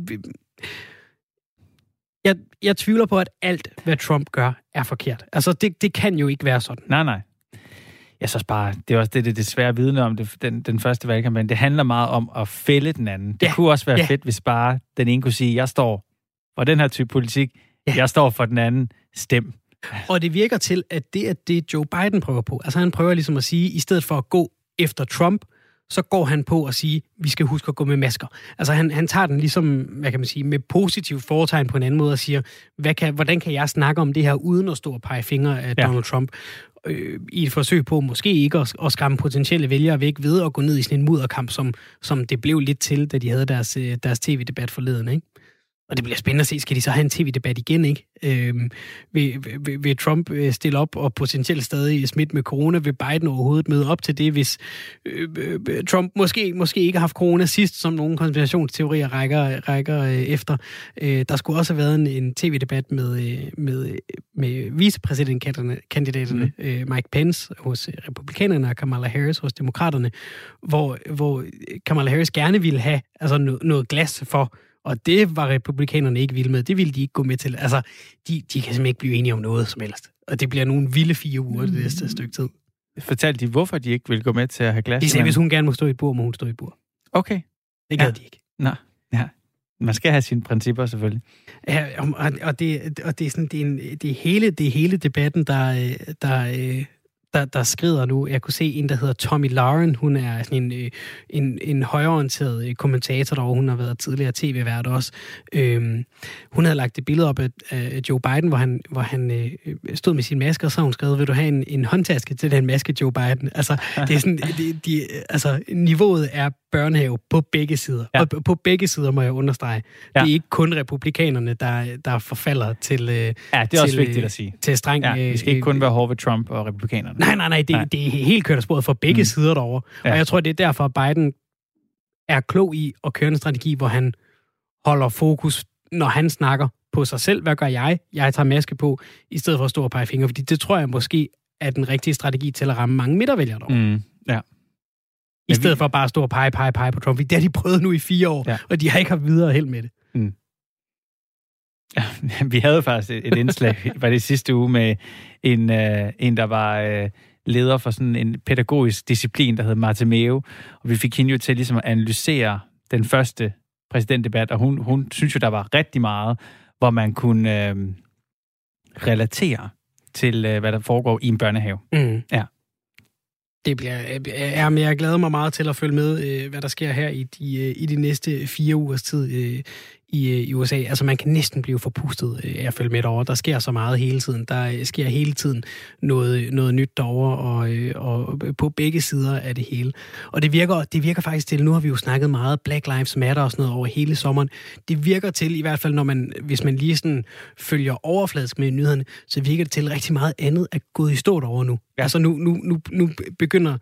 Jeg, jeg tvivler på, at alt, hvad Trump gør, er forkert. Altså, det, det kan jo ikke være sådan. Nej, nej. Jeg synes bare, det er også det, det, svære vidne om det, den, den første valgkampagne. Det handler meget om at fælde den anden. Det Ja, kunne også være ja. fedt, hvis bare den ene kunne sige, jeg står for den her type politik, Ja. jeg står for den anden, stem. Og det virker til, at det er det, Joe Biden prøver på. Altså han prøver ligesom at sige, i stedet for at gå efter Trump, så går han på at sige, vi skal huske at gå med masker. Altså han, han tager den ligesom, hvad kan man sige, med positiv foretegn på en anden måde og siger, hvad kan, hvordan kan jeg snakke om det her, uden at stå og pege fingre af ja. Donald Trump? Øh, I et forsøg på måske ikke at, at skræmme potentielle vælgere væk ved at gå ned i sådan en mudderkamp, som, som det blev lidt til, da de havde deres, øh, deres tv-debat forleden, ikke? Og det bliver spændende at se, skal de så have en tv-debat igen, ikke? Øhm, vil, vil, vil Trump øh, stille op og potentielt stadig smidt med corona? Vil Biden overhovedet møde op til det, hvis øh, øh, Trump måske, måske ikke har haft corona sidst, som nogle konspirationsteorier rækker, rækker øh, efter? Øh, der skulle også have været en, en tv-debat med, øh, med, med vicepræsidentkandidaterne, mm. øh, Mike Pence hos øh, republikanerne og Kamala Harris hos demokraterne, hvor, hvor Kamala Harris gerne ville have altså noget, noget glas for, og det var republikanerne ikke vilde med. Det ville de ikke gå med til. Altså, de, de kan simpelthen ikke blive enige om noget som helst. Og det bliver nogle vilde fire uger det næste stykke tid. Fortalte de, hvorfor de ikke vil gå med til at have glas? De sagde, hvis hun gerne må stå i et bur, må hun stå i et bur. Okay. Det gad Ja. de ikke. Nå, ja. Man skal have sine principper, selvfølgelig. Ja, og- og, det, og det er sådan, det er, en, det er hele, det er hele debatten, der, der, øh, der, der skrider nu. Jeg kunne se en, der hedder Tommy Lauren. Hun er sådan en, øh, en, en højorienteret øh, kommentator derovre. Hun har været tidligere tv-vært også. Øhm, hun havde lagt et billede op af, af Joe Biden, hvor han, hvor han øh, stod med sin maske, og så hun skrevet, vil du have en, en håndtaske til den maske, Joe Biden? Altså, det er sådan, det, de, altså, niveauet er børnehave på begge sider. Ja. Og på begge sider må jeg understrege. Ja. Det er ikke kun republikanerne, der, der forfalder til... ja, det er til, også vigtigt at sige. Til streng... Ja, vi skal ikke kun være hårde ved Trump og republikanerne. Nej, nej, nej, det, nej. det er helt kørt af sporet for begge mm. sider derovre. Ja. Og jeg tror, det er derfor, at Biden er klog i at køre en strategi, hvor han holder fokus, når han snakker på sig selv. Hvad gør jeg? Jeg tager maske på, i stedet for at stå og pege fingre. Fordi det tror jeg måske er den rigtige strategi til at ramme mange midtervælgere derovre. Mm. Ja. I stedet for bare at stå og pege, pege, pege på Trump. Det har de prøvet nu i fire år, ja. og de har ikke haft videre held med det. Mm. Ja, vi havde faktisk et indslag, var det sidste uge, med en, uh, en der var uh, leder for sådan en pædagogisk disciplin, der hed Martha Meo, og vi fik hende jo til ligesom at analysere den første præsidentdebat, og hun, hun synes jo, der var rigtig meget, hvor man kunne uh, relatere til, uh, hvad der foregår i en børnehave. Mm. Ja. Det bliver, ja, øh, men jeg glæder mig meget til at følge med, øh, hvad der sker her i de, øh, i de næste fire ugers tid i, øh, i USA. Altså man kan næsten blive forpustet øh, af at følge med derovre. Der sker så meget hele tiden. Der øh, sker hele tiden noget, noget nyt derovre, og, og på begge sider af det hele. Og det virker, det virker faktisk til, nu har vi jo snakket meget Black Lives Matter og sådan noget over hele sommeren. Det virker til, i hvert fald når man, hvis man lige sådan følger overfladisk med nyhederne, så virker det til rigtig meget andet at gå i stå derovre nu. Ja. Altså nu, nu, nu, nu begynder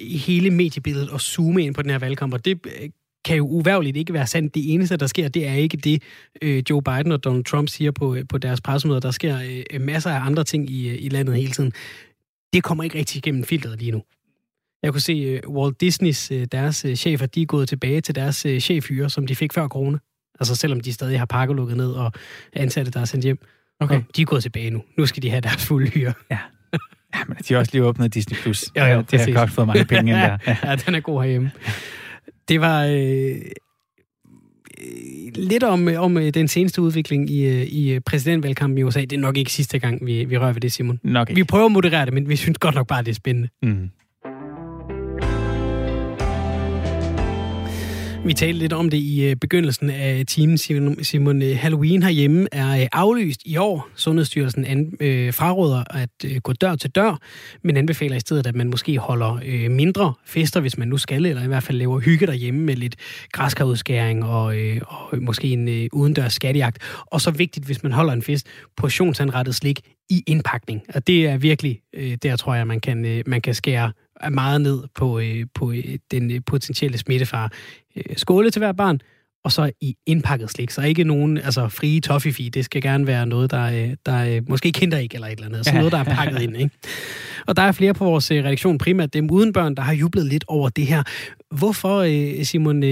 hele mediebilledet at zoome ind på den her valgkamp, og det kan jo uværligt ikke være sandt. Det eneste, der sker, det er ikke det, øh, Joe Biden og Donald Trump siger på, øh, på deres pressemøder. Der sker øh, masser af andre ting i, i landet hele tiden. Det kommer ikke rigtig igennem filtret lige nu. Jeg kunne se Walt Disneys, deres chefer, de er gået tilbage til deres chefhyre, som de fik før corona. Altså selvom de stadig har pakket lukket ned og ansatte, der er sendt hjem. Okay. Og de er gået tilbage nu. Nu skal de have deres fulde hyre. Ja. Ja, men de har også lige åbnet Disney+. Plus. Ja, ja, det har godt fået mange penge ind der. Ja. ja, den er god herhjemme. Det var øh, lidt om, om øh, den seneste udvikling i, øh, i øh, præsidentvalgkampen i USA. Det er nok ikke sidste gang, vi, vi rører ved det, Simon. Nok ikke. Vi prøver at moderere det, men vi synes godt nok bare, det er spændende. Mm. Vi talte lidt om det i øh, begyndelsen af timen, Simon. Øh, Halloween herhjemme er øh, aflyst i år. Sundhedsstyrelsen an, øh, fraråder at gå dør til dør, men anbefaler i stedet, at man måske holder øh, mindre fester, hvis man nu skal, eller i hvert fald laver hygge derhjemme med lidt græskarudskæring og, øh, og måske en øh, udendørs skattejagt. Og så vigtigt, hvis man holder en fest, portionsanrettet slik i indpakning. Og det er virkelig, øh, der tror jeg, man kan, øh, man kan skære meget ned på, øh, på øh, den øh, potentielle smittefar. Øh, skåle til hver barn, og så i indpakket slik. Så ikke nogen altså frie toffifee. Det skal gerne være noget, der, øh, der øh, måske kinder ikke eller et eller andet. Så noget, der er pakket ind. Ikke? Og der er flere på vores øh, redaktion, primært dem uden børn, der har jublet lidt over det her. Hvorfor, Simon,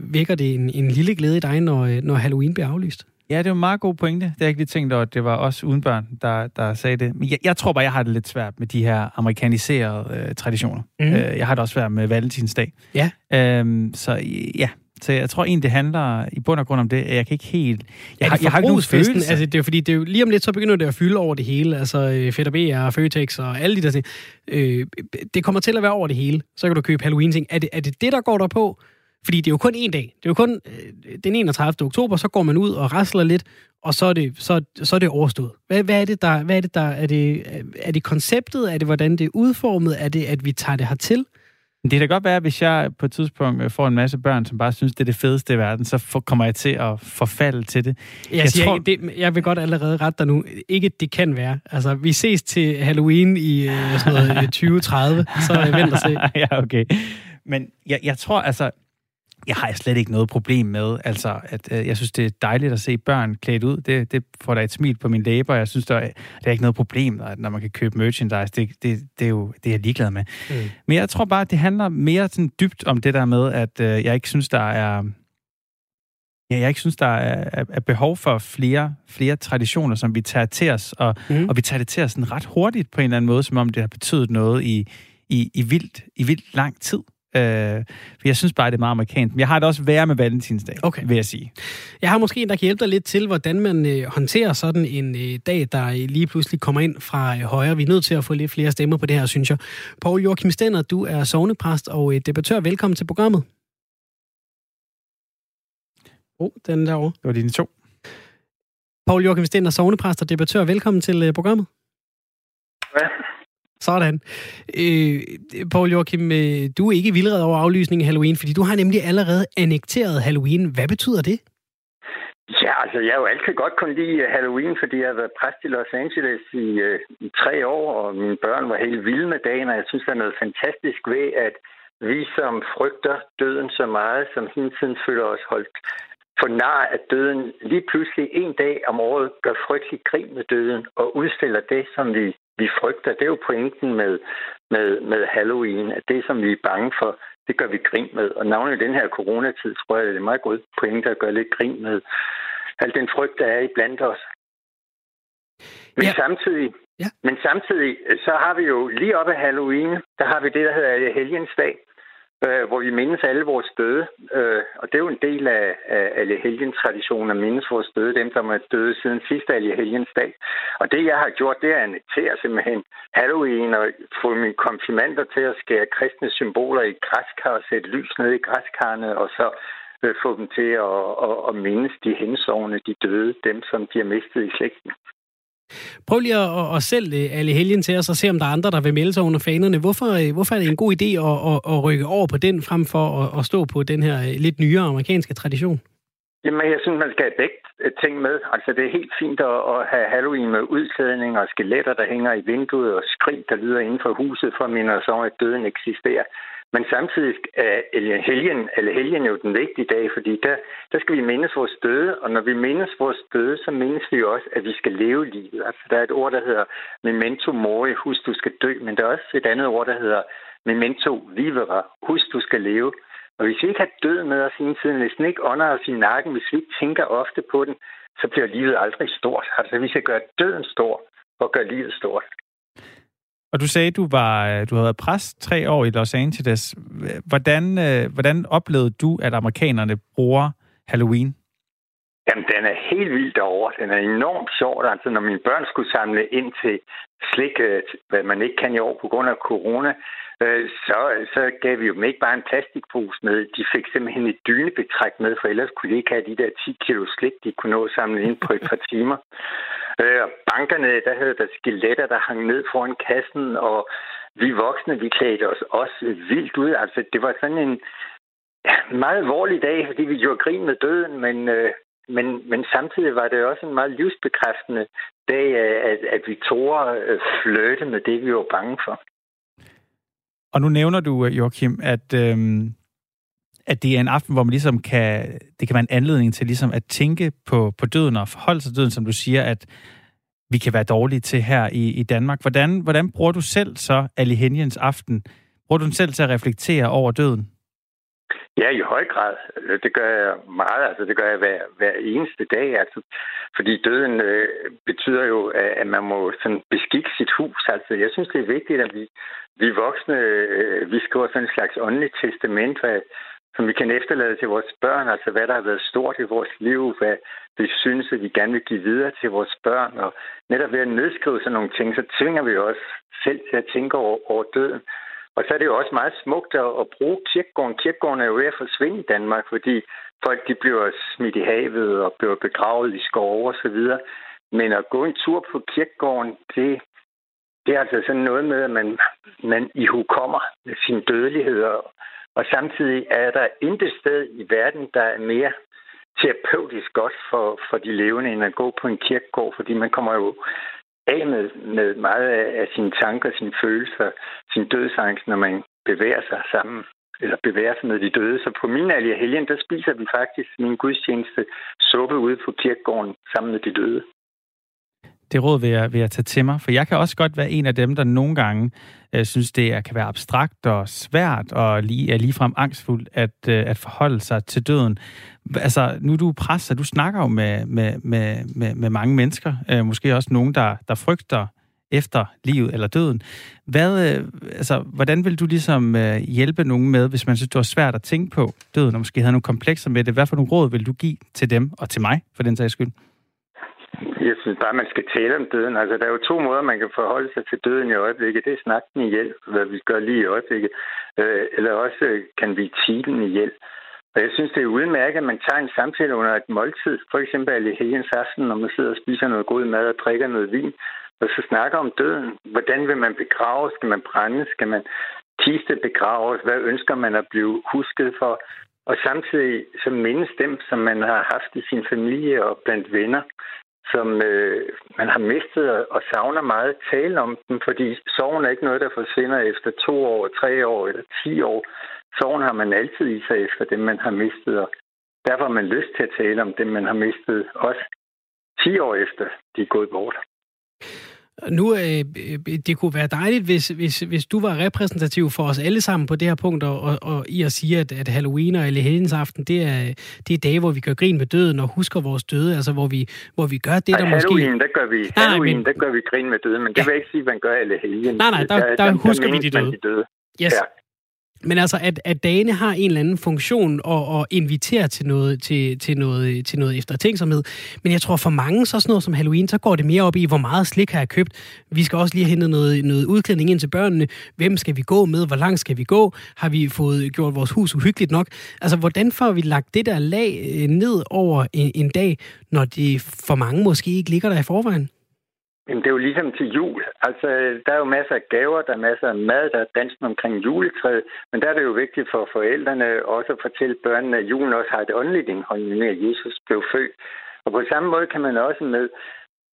vækker det en, en lille glæde i dig, når, når Halloween bliver aflyst? Ja, det er en meget god pointe. Det har jeg ikke lige tænkt over, at det var også uden børn, der, der sagde det. Men jeg, jeg tror bare, jeg har det lidt svært med de her amerikaniserede øh, traditioner. Mm. Øh, jeg har det også svært med valentinsdag. Ja. Øhm, så ja, så jeg tror egentlig, det handler i bund og grund om det. Jeg kan ikke helt... Jeg, har, jeg har ikke nogen følelse. Altså, det er fordi, det er jo, lige om lidt, så begynder det at fylde over det hele. Altså, øh, B og Føtex og alle de der ting. Øh, det kommer til at være over det hele. Så kan du købe Halloween-ting. Er det, er det det, der går der på? Fordi det er jo kun en dag. Det er jo kun øh, den 31. oktober, så går man ud og rasler lidt, og så er det, så, så er det overstået. Hvad, hvad er det, der, hvad er det, der, er det, er det konceptet? Er det, hvordan det er udformet? Er det, at vi tager det hertil? Det kan da godt være, at hvis jeg på et tidspunkt øh, får en masse børn, som bare synes, det er det fedeste i verden, så kommer jeg til at forfalde til det. Jeg, jeg, siger, tror... det, jeg vil godt allerede rette dig nu. Ikke, det kan være. Altså, vi ses til Halloween i øh, sådan noget, 2030, så vent og se. ja, okay. Men jeg, jeg tror, altså, jeg har slet ikke noget problem med. Altså, at, øh, jeg synes, det er dejligt at se børn klædt ud. Det, det får da et smil på min læber. Jeg synes, der er, der er ikke noget problem, at når man kan købe merchandise. Det, det, det er jo det er jeg ligeglad med. Mm. Men jeg tror bare, det handler mere sådan dybt om det der med, at øh, jeg ikke synes, der er... Ja, jeg ikke synes, der er, er behov for flere, flere traditioner, som vi tager til os, og, mm. og vi tager det til os sådan ret hurtigt på en eller anden måde, som om det har betydet noget i, i, i, vildt, i vildt lang tid. Øh, for jeg synes bare, det er meget amerikansk. Men jeg har det også værre med valentinsdag, Okay. vil jeg sige. Jeg har måske en, der kan hjælpe dig lidt til, hvordan man øh, håndterer sådan en øh, dag, der lige pludselig kommer ind fra øh, højre. Vi er nødt til at få lidt flere stemmer på det her, synes jeg. Poul Joachim Stenner, du er sovnepræst og øh, debattør. Velkommen til programmet. Oh, den derovre. Det var dine to. Poul Joachim Stenner, sovnepræst og debattør. Velkommen til øh, programmet. Ja. Sådan. Øh, Paul Joachim, øh, du er ikke vildred over aflysningen af Halloween, fordi du har nemlig allerede annekteret Halloween. Hvad betyder det? Ja, altså jeg har jo altid godt kunne lide øh, Halloween, fordi jeg har været præst i Los Angeles i, øh, i tre år, og mine børn var helt vilde med dagen, og jeg synes, der er noget fantastisk ved, at vi som frygter døden så meget, som hele tiden føler os holdt for nar at døden, lige pludselig en dag om året gør frygtelig grin med døden og udstiller det, som vi, vi frygter. Det er jo pointen med, med, med Halloween, at det, som vi er bange for, det gør vi grin med. Og navnet i den her coronatid, tror jeg, det er meget godt point at gøre lidt grin med al den frygt, der er i blandt os. Men Ja. samtidig, Ja. men samtidig, så har vi jo lige op af Halloween, der har vi det, der hedder Helgens dag, øh, hvor vi mindes alle vores døde. Øh, og det er jo en del af, af alle helgens traditionen at mindes vores døde, dem som er døde siden sidste alle helgens dag. Og det, jeg har gjort, det er at annotere simpelthen Halloween og få mine konfirmander til at skære kristne symboler i græskar og sætte lys ned i græskarne, og så øh, få dem til at, at, at mindes de hensovne, de døde, dem som de har mistet i slægten. Prøv lige at, at, selv øh, alle helgen til os og se, om der er andre, der vil melde sig under fanerne. Hvorfor, øh, hvorfor er det en god idé at, at, at rykke over på den, frem for at, at stå på den her øh, lidt nyere amerikanske tradition? Jamen, jeg synes, man skal have begge ting med. Altså, det er helt fint at, at have Halloween med udklædning og skeletter, der hænger i vinduet, og skrig, der lyder inden for huset, for at minde os om, at døden eksisterer. Men samtidig er helgen, eller helgen jo den vigtige dag, fordi der, der skal vi mindes vores døde, og når vi mindes vores døde, så mindes vi også, at vi skal leve livet. Altså, der er et ord, der hedder memento mori, husk, du skal dø, men der er også et andet ord, der hedder memento vivere, husk, du skal leve. Og hvis vi ikke har død med os hele tiden, hvis den ikke ånder os i nakken, hvis vi ikke tænker ofte på den, så bliver livet aldrig stort. Altså, vi skal gøre døden stor og gøre livet stort. Og du sagde, du var øh, du havde været præst tre år i Los Angeles. Hvordan, øh, hvordan oplevede du, at amerikanerne bruger Halloween? Jamen, den er helt vildt derovre. Den er enormt sjov. Altså, når mine børn skulle samle ind til slik, øh, hvad man ikke kan i år på grund af corona, så, så gav vi jo dem ikke bare en plastikpose med. De fik simpelthen et dynebetræk med, for ellers kunne de ikke have de der 10 kilo slik, de kunne nå at samle ind på et par timer. Øh, bankerne, der havde der skeletter, der hang ned foran kassen, og vi voksne, vi klædte os også vildt ud. Altså, det var sådan en meget alvorlig dag, fordi vi gjorde grin med døden, men, øh, men, men samtidig var det også en meget livsbekræftende dag, øh, at, at vi tog øh, flirte med det, vi var bange for. Og nu nævner du, øh, Joachim, at, Øh at det er en aften, hvor man ligesom kan, det kan være en anledning til ligesom at tænke på, på døden og forholde sig til døden, som du siger, at vi kan være dårlige til her i, i Danmark. Hvordan, hvordan bruger du selv så Allehelgens aften? Bruger du den selv til at reflektere over døden? Ja, i høj grad. Det gør jeg meget. Altså, det gør jeg hver, hver eneste dag. Altså, fordi døden øh, betyder jo, at man må sådan beskikke sit hus. Altså, jeg synes, det er vigtigt, at vi, vi voksne, øh, vi skriver sådan en slags åndeligt testament, hvad, som vi kan efterlade til vores børn. Altså, hvad der har været stort i vores liv, hvad vi synes, at vi gerne vil give videre til vores børn. Og netop ved at nedskrive sådan nogle ting, så tvinger vi os selv til at tænke over, over døden. Og så er det jo også meget smukt at, at bruge kirkegården. Kirkegården er jo ved at forsvinde i Danmark, fordi folk de bliver smidt i havet og bliver begravet i skove og så videre. Men at gå en tur på kirkegården, det, det er altså sådan noget med, at man, man ihukommer sin dødelighed. Og, og samtidig er der intet sted i verden, der er mere terapeutisk godt for, for de levende, end at gå på en kirkegård, fordi man kommer jo af med, med meget af sine tanker, sine følelser, sin dødsangst, når man bevæger sig sammen eller bevæger sig med de døde. Så på min allige helgen, der spiser vi faktisk min gudstjeneste suppe ude på kirkegården sammen med de døde. Det råd vil jeg, vil jeg tage til mig, for jeg kan også godt være en af dem, der nogle gange øh, synes, det er, kan være abstrakt og svært og lige, er ligefrem angstfuldt at, øh, at forholde sig til døden. Altså, nu er du præst, så du snakker jo med, med, med, med, med mange mennesker, øh, måske også nogen, der, der frygter efter livet eller døden. Hvad, øh, altså, hvordan vil du ligesom øh, hjælpe nogen med, hvis man synes, det var svært at tænke på døden, og måske havde nogle komplekser med det? Hvad for nogle råd vil du give til dem, og til mig, for den sags skyld? Jeg synes bare, man skal tale om døden. Altså, der er jo to måder, man kan forholde sig til døden i øjeblikket. Det er snakken i hjælp, hvad vi gør lige i øjeblikket. Øh, eller også øh, kan vi tige i hjælp. Og jeg synes, det er udmærket, at man tager en samtale under et måltid. For eksempel i helgens aften, når man sidder og spiser noget god mad og drikker noget vin. Og så snakker om døden. Hvordan vil man begrave? Skal man brænde? Skal man kiste begraves? Hvad ønsker man at blive husket for? Og samtidig så mindes dem, som man har haft i sin familie og blandt venner som øh, man har mistet og savner meget tale om dem, fordi sorgen er ikke noget, der forsvinder efter to år, tre år eller ti år. Sorgen har man altid i sig efter dem, man har mistet, og derfor har man lyst til at tale om dem, man har mistet, også 10 år efter de er gået bort. Nu, øh, øh, det kunne være dejligt, hvis, hvis, hvis du var repræsentativ for os alle sammen på det her punkt, og, og, og i at sige, at, at Halloween og Helgens aften, det er, det er dage, hvor vi gør grin med døden og husker vores døde, altså hvor vi, hvor vi gør det, der Halloween, måske... Der gør vi, nej, Halloween, men... der gør vi grin med døden, men det ja. vil ikke sige, at man gør alle helgen. Nej, nej, der, der, der, der husker vi de døde. De døde. Yes. Ja. Men altså, at, at dagene har en eller anden funktion og, og inviterer til noget, til, til, noget, til noget eftertænksomhed. Men jeg tror for mange, så sådan noget som Halloween, så går det mere op i, hvor meget slik har jeg købt. Vi skal også lige have hentet noget, noget udklædning ind til børnene. Hvem skal vi gå med? Hvor langt skal vi gå? Har vi fået gjort vores hus uhyggeligt nok? Altså, hvordan får vi lagt det der lag øh, ned over en, en dag, når det for mange måske ikke ligger der i forvejen? Jamen, det er jo ligesom til jul. Altså, der er jo masser af gaver, der er masser af mad, der er dansen omkring juletræet. Men der er det jo vigtigt for forældrene også at fortælle børnene, at julen også har et åndeligt indhold, med at Jesus blev født. Og på samme måde kan man også med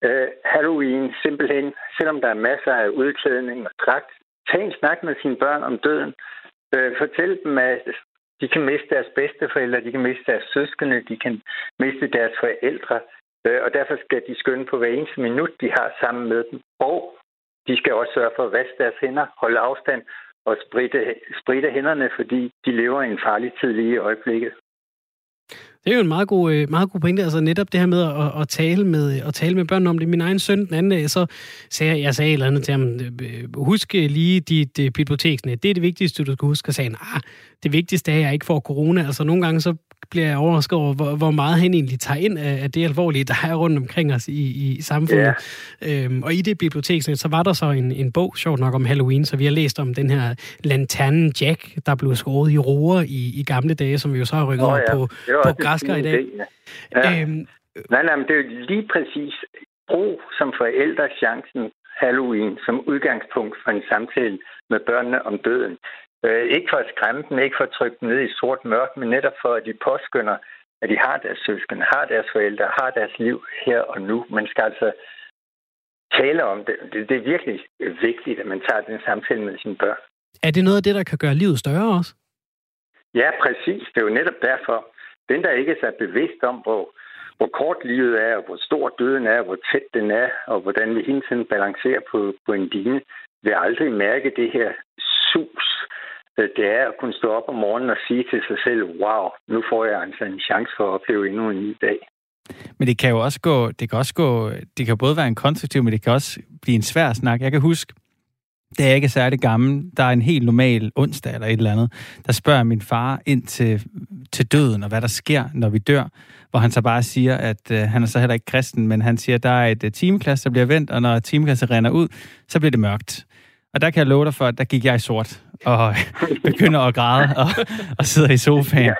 øh, Halloween simpelthen, selvom der er masser af udklædning og trakt, tage en snak med sine børn om døden. Øh, fortæl dem, at de kan miste deres bedsteforældre, de kan miste deres søskende, de kan miste deres forældre. Øh, og derfor skal de skynde på hver eneste minut, de har sammen med dem. Og de skal også sørge for at vaske deres hænder, holde afstand og spritte, spritte hænderne, fordi de lever i en farlig tid lige i øjeblikket. Det er jo en meget god, øh, meget god pointe, altså netop det her med at, at, tale med at tale med børn om det. Min egen søn den anden dag, så sagde jeg, jeg sagde et eller andet til ham, øh, husk lige dit biblioteksnet, det er det vigtigste, du skal huske. Og sagde han, ah, det vigtigste er, at jeg ikke får corona. Altså nogle gange så bliver jeg overrasket over, hvor, hvor meget han egentlig tager ind af, af det alvorlige, der er rundt omkring os i, i samfundet. Yeah. Øhm, og i det biblioteksnet, så var der så en, en bog, sjovt nok, om Halloween, så vi har læst om den her lanternen Jack, der blev skåret i roer i, i gamle dage, som vi jo så har rykket oh, ja. over på, på græsker i dag. Idé, ja. øhm, nej, nej, men det er jo lige præcis brug som forældre chancen Halloween som udgangspunkt for en samtale med børnene om døden. Øh, ikke for at skræmme dem, ikke for at trykke dem ned i sort mørk, men netop for, at de påskynder, at de har deres søskende, har deres forældre, har deres liv her og nu. Man skal altså tale om det. Det, det er virkelig vigtigt, at man tager den samtale med sine børn. Er det noget af det, der kan gøre livet større også? Ja, præcis. Det er jo netop derfor. Den, der ikke er så bevidst om, hvor, hvor kort livet er, og hvor stor døden er, og hvor tæt den er, og hvordan vi hele tiden balancerer på, på en dine, vil aldrig mærke det her sus, øh, det er at kunne stå op om morgenen og sige til sig selv, wow, nu får jeg altså en chance for at opleve endnu en ny dag. Men det kan jo også gå, det kan også gå, det kan både være en konstruktiv, men det kan også blive en svær snak. Jeg kan huske, da jeg ikke er særlig gammel, der er en helt normal onsdag eller et eller andet, der spørger min far ind til, til døden og hvad der sker, når vi dør, hvor han så bare siger, at øh, han er så heller ikke kristen, men han siger, at der er et øh, timeklasse, der bliver vendt, og når timeklasse render ud, så bliver det mørkt. Og der kan jeg love dig for, at der gik jeg i sort og begynder at græde og, og sidder i sofaen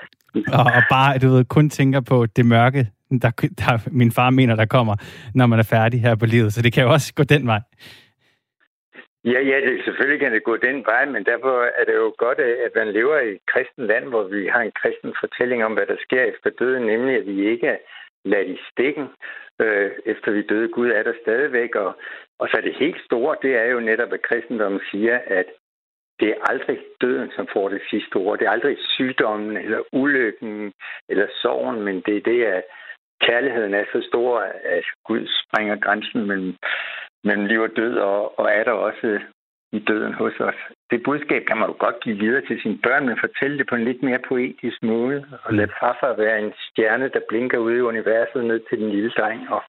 og, og bare, du ved, kun tænker på det mørke, der, der min far mener, der kommer, når man er færdig her på livet. Så det kan jo også gå den vej. Ja, ja, det, selvfølgelig kan det gå den vej, men derfor er det jo godt, at man lever i et kristen land, hvor vi har en kristen fortælling om, hvad der sker efter døden, nemlig at vi ikke er ladt i stikken, øh, efter vi døde. Gud er der stadigvæk, og, og så det helt store, det er jo netop, at kristendommen siger, at det er aldrig døden, som får det sidste ord. Det er aldrig sygdommen, eller ulykken, eller sorgen, men det er det, at kærligheden er så stor, at Gud springer grænsen mellem, mellem liv og død, og, og er der også i døden hos os. Det budskab kan man jo godt give videre til sine børn, men fortælle det på en lidt mere poetisk måde, og lade farfar være en stjerne, der blinker ude i universet ned til den lille dreng, og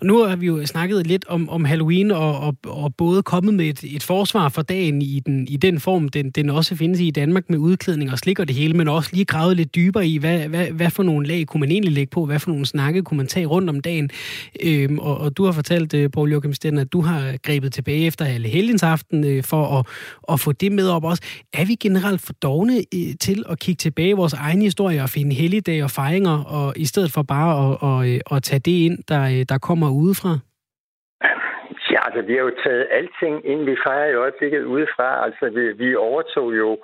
og nu har vi jo snakket lidt om, om Halloween, og, og, og både kommet med et, et forsvar for dagen i den, i den form, den, den også findes i Danmark med udklædning og slik og det hele, men også lige gravet lidt dybere i, hvad, hvad, hvad for nogle lag kunne man egentlig lægge på, hvad for nogle snakke kunne man tage rundt om dagen. Øhm, og, og du har fortalt, øh, Paul Joachim Sten, at du har grebet tilbage efter alle helgens aften øh, for at, at få det med op også. Er vi generelt for dogne øh, til at kigge tilbage i vores egen historie og finde helligdage og fejringer, og i stedet for bare at, at, at, at tage det ind, der, øh, der kommer udefra? Ja, altså vi har jo taget alting ind. Vi fejrer i øjeblikket udefra. Altså vi, vi overtog jo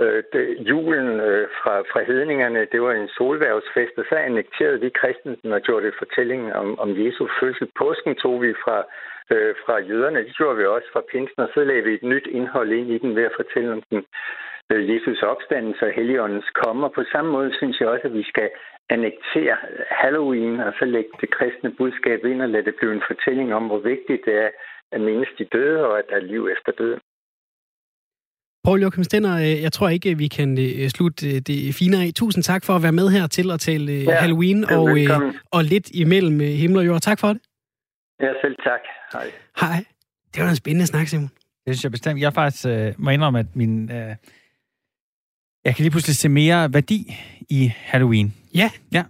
øh, det, julen øh, fra, fra hedningerne. Det var en solværvsfest, og så annekterede vi kristensen og gjorde det fortællingen om, om Jesu fødsel. Påsken tog vi fra, øh, fra jøderne. Det gjorde vi også fra pinsen, og så lagde vi et nyt indhold ind i den ved at fortælle om den øh, Jesus opstandelse og Helligåndens komme. Og på samme måde synes jeg også, at vi skal annektere Halloween og så lægge det kristne budskab ind og lade det blive en fortælling om, hvor vigtigt det er at mindes de døde og at der er liv efter døden. Poul Joachim Stenner, øh, jeg tror ikke, vi kan øh, slutte øh, det fine af. Tusind tak for at være med her til at tale ja, Halloween og, og lidt imellem himmel og jord. Tak for det. Ja, selv tak. Hej. Hej. Det var en spændende snak, Simon. Det synes jeg bestemt. Jeg faktisk øh, må indrømme, at min... Øh, jeg kan lige pludselig se mere værdi i Halloween. Ja. Ja,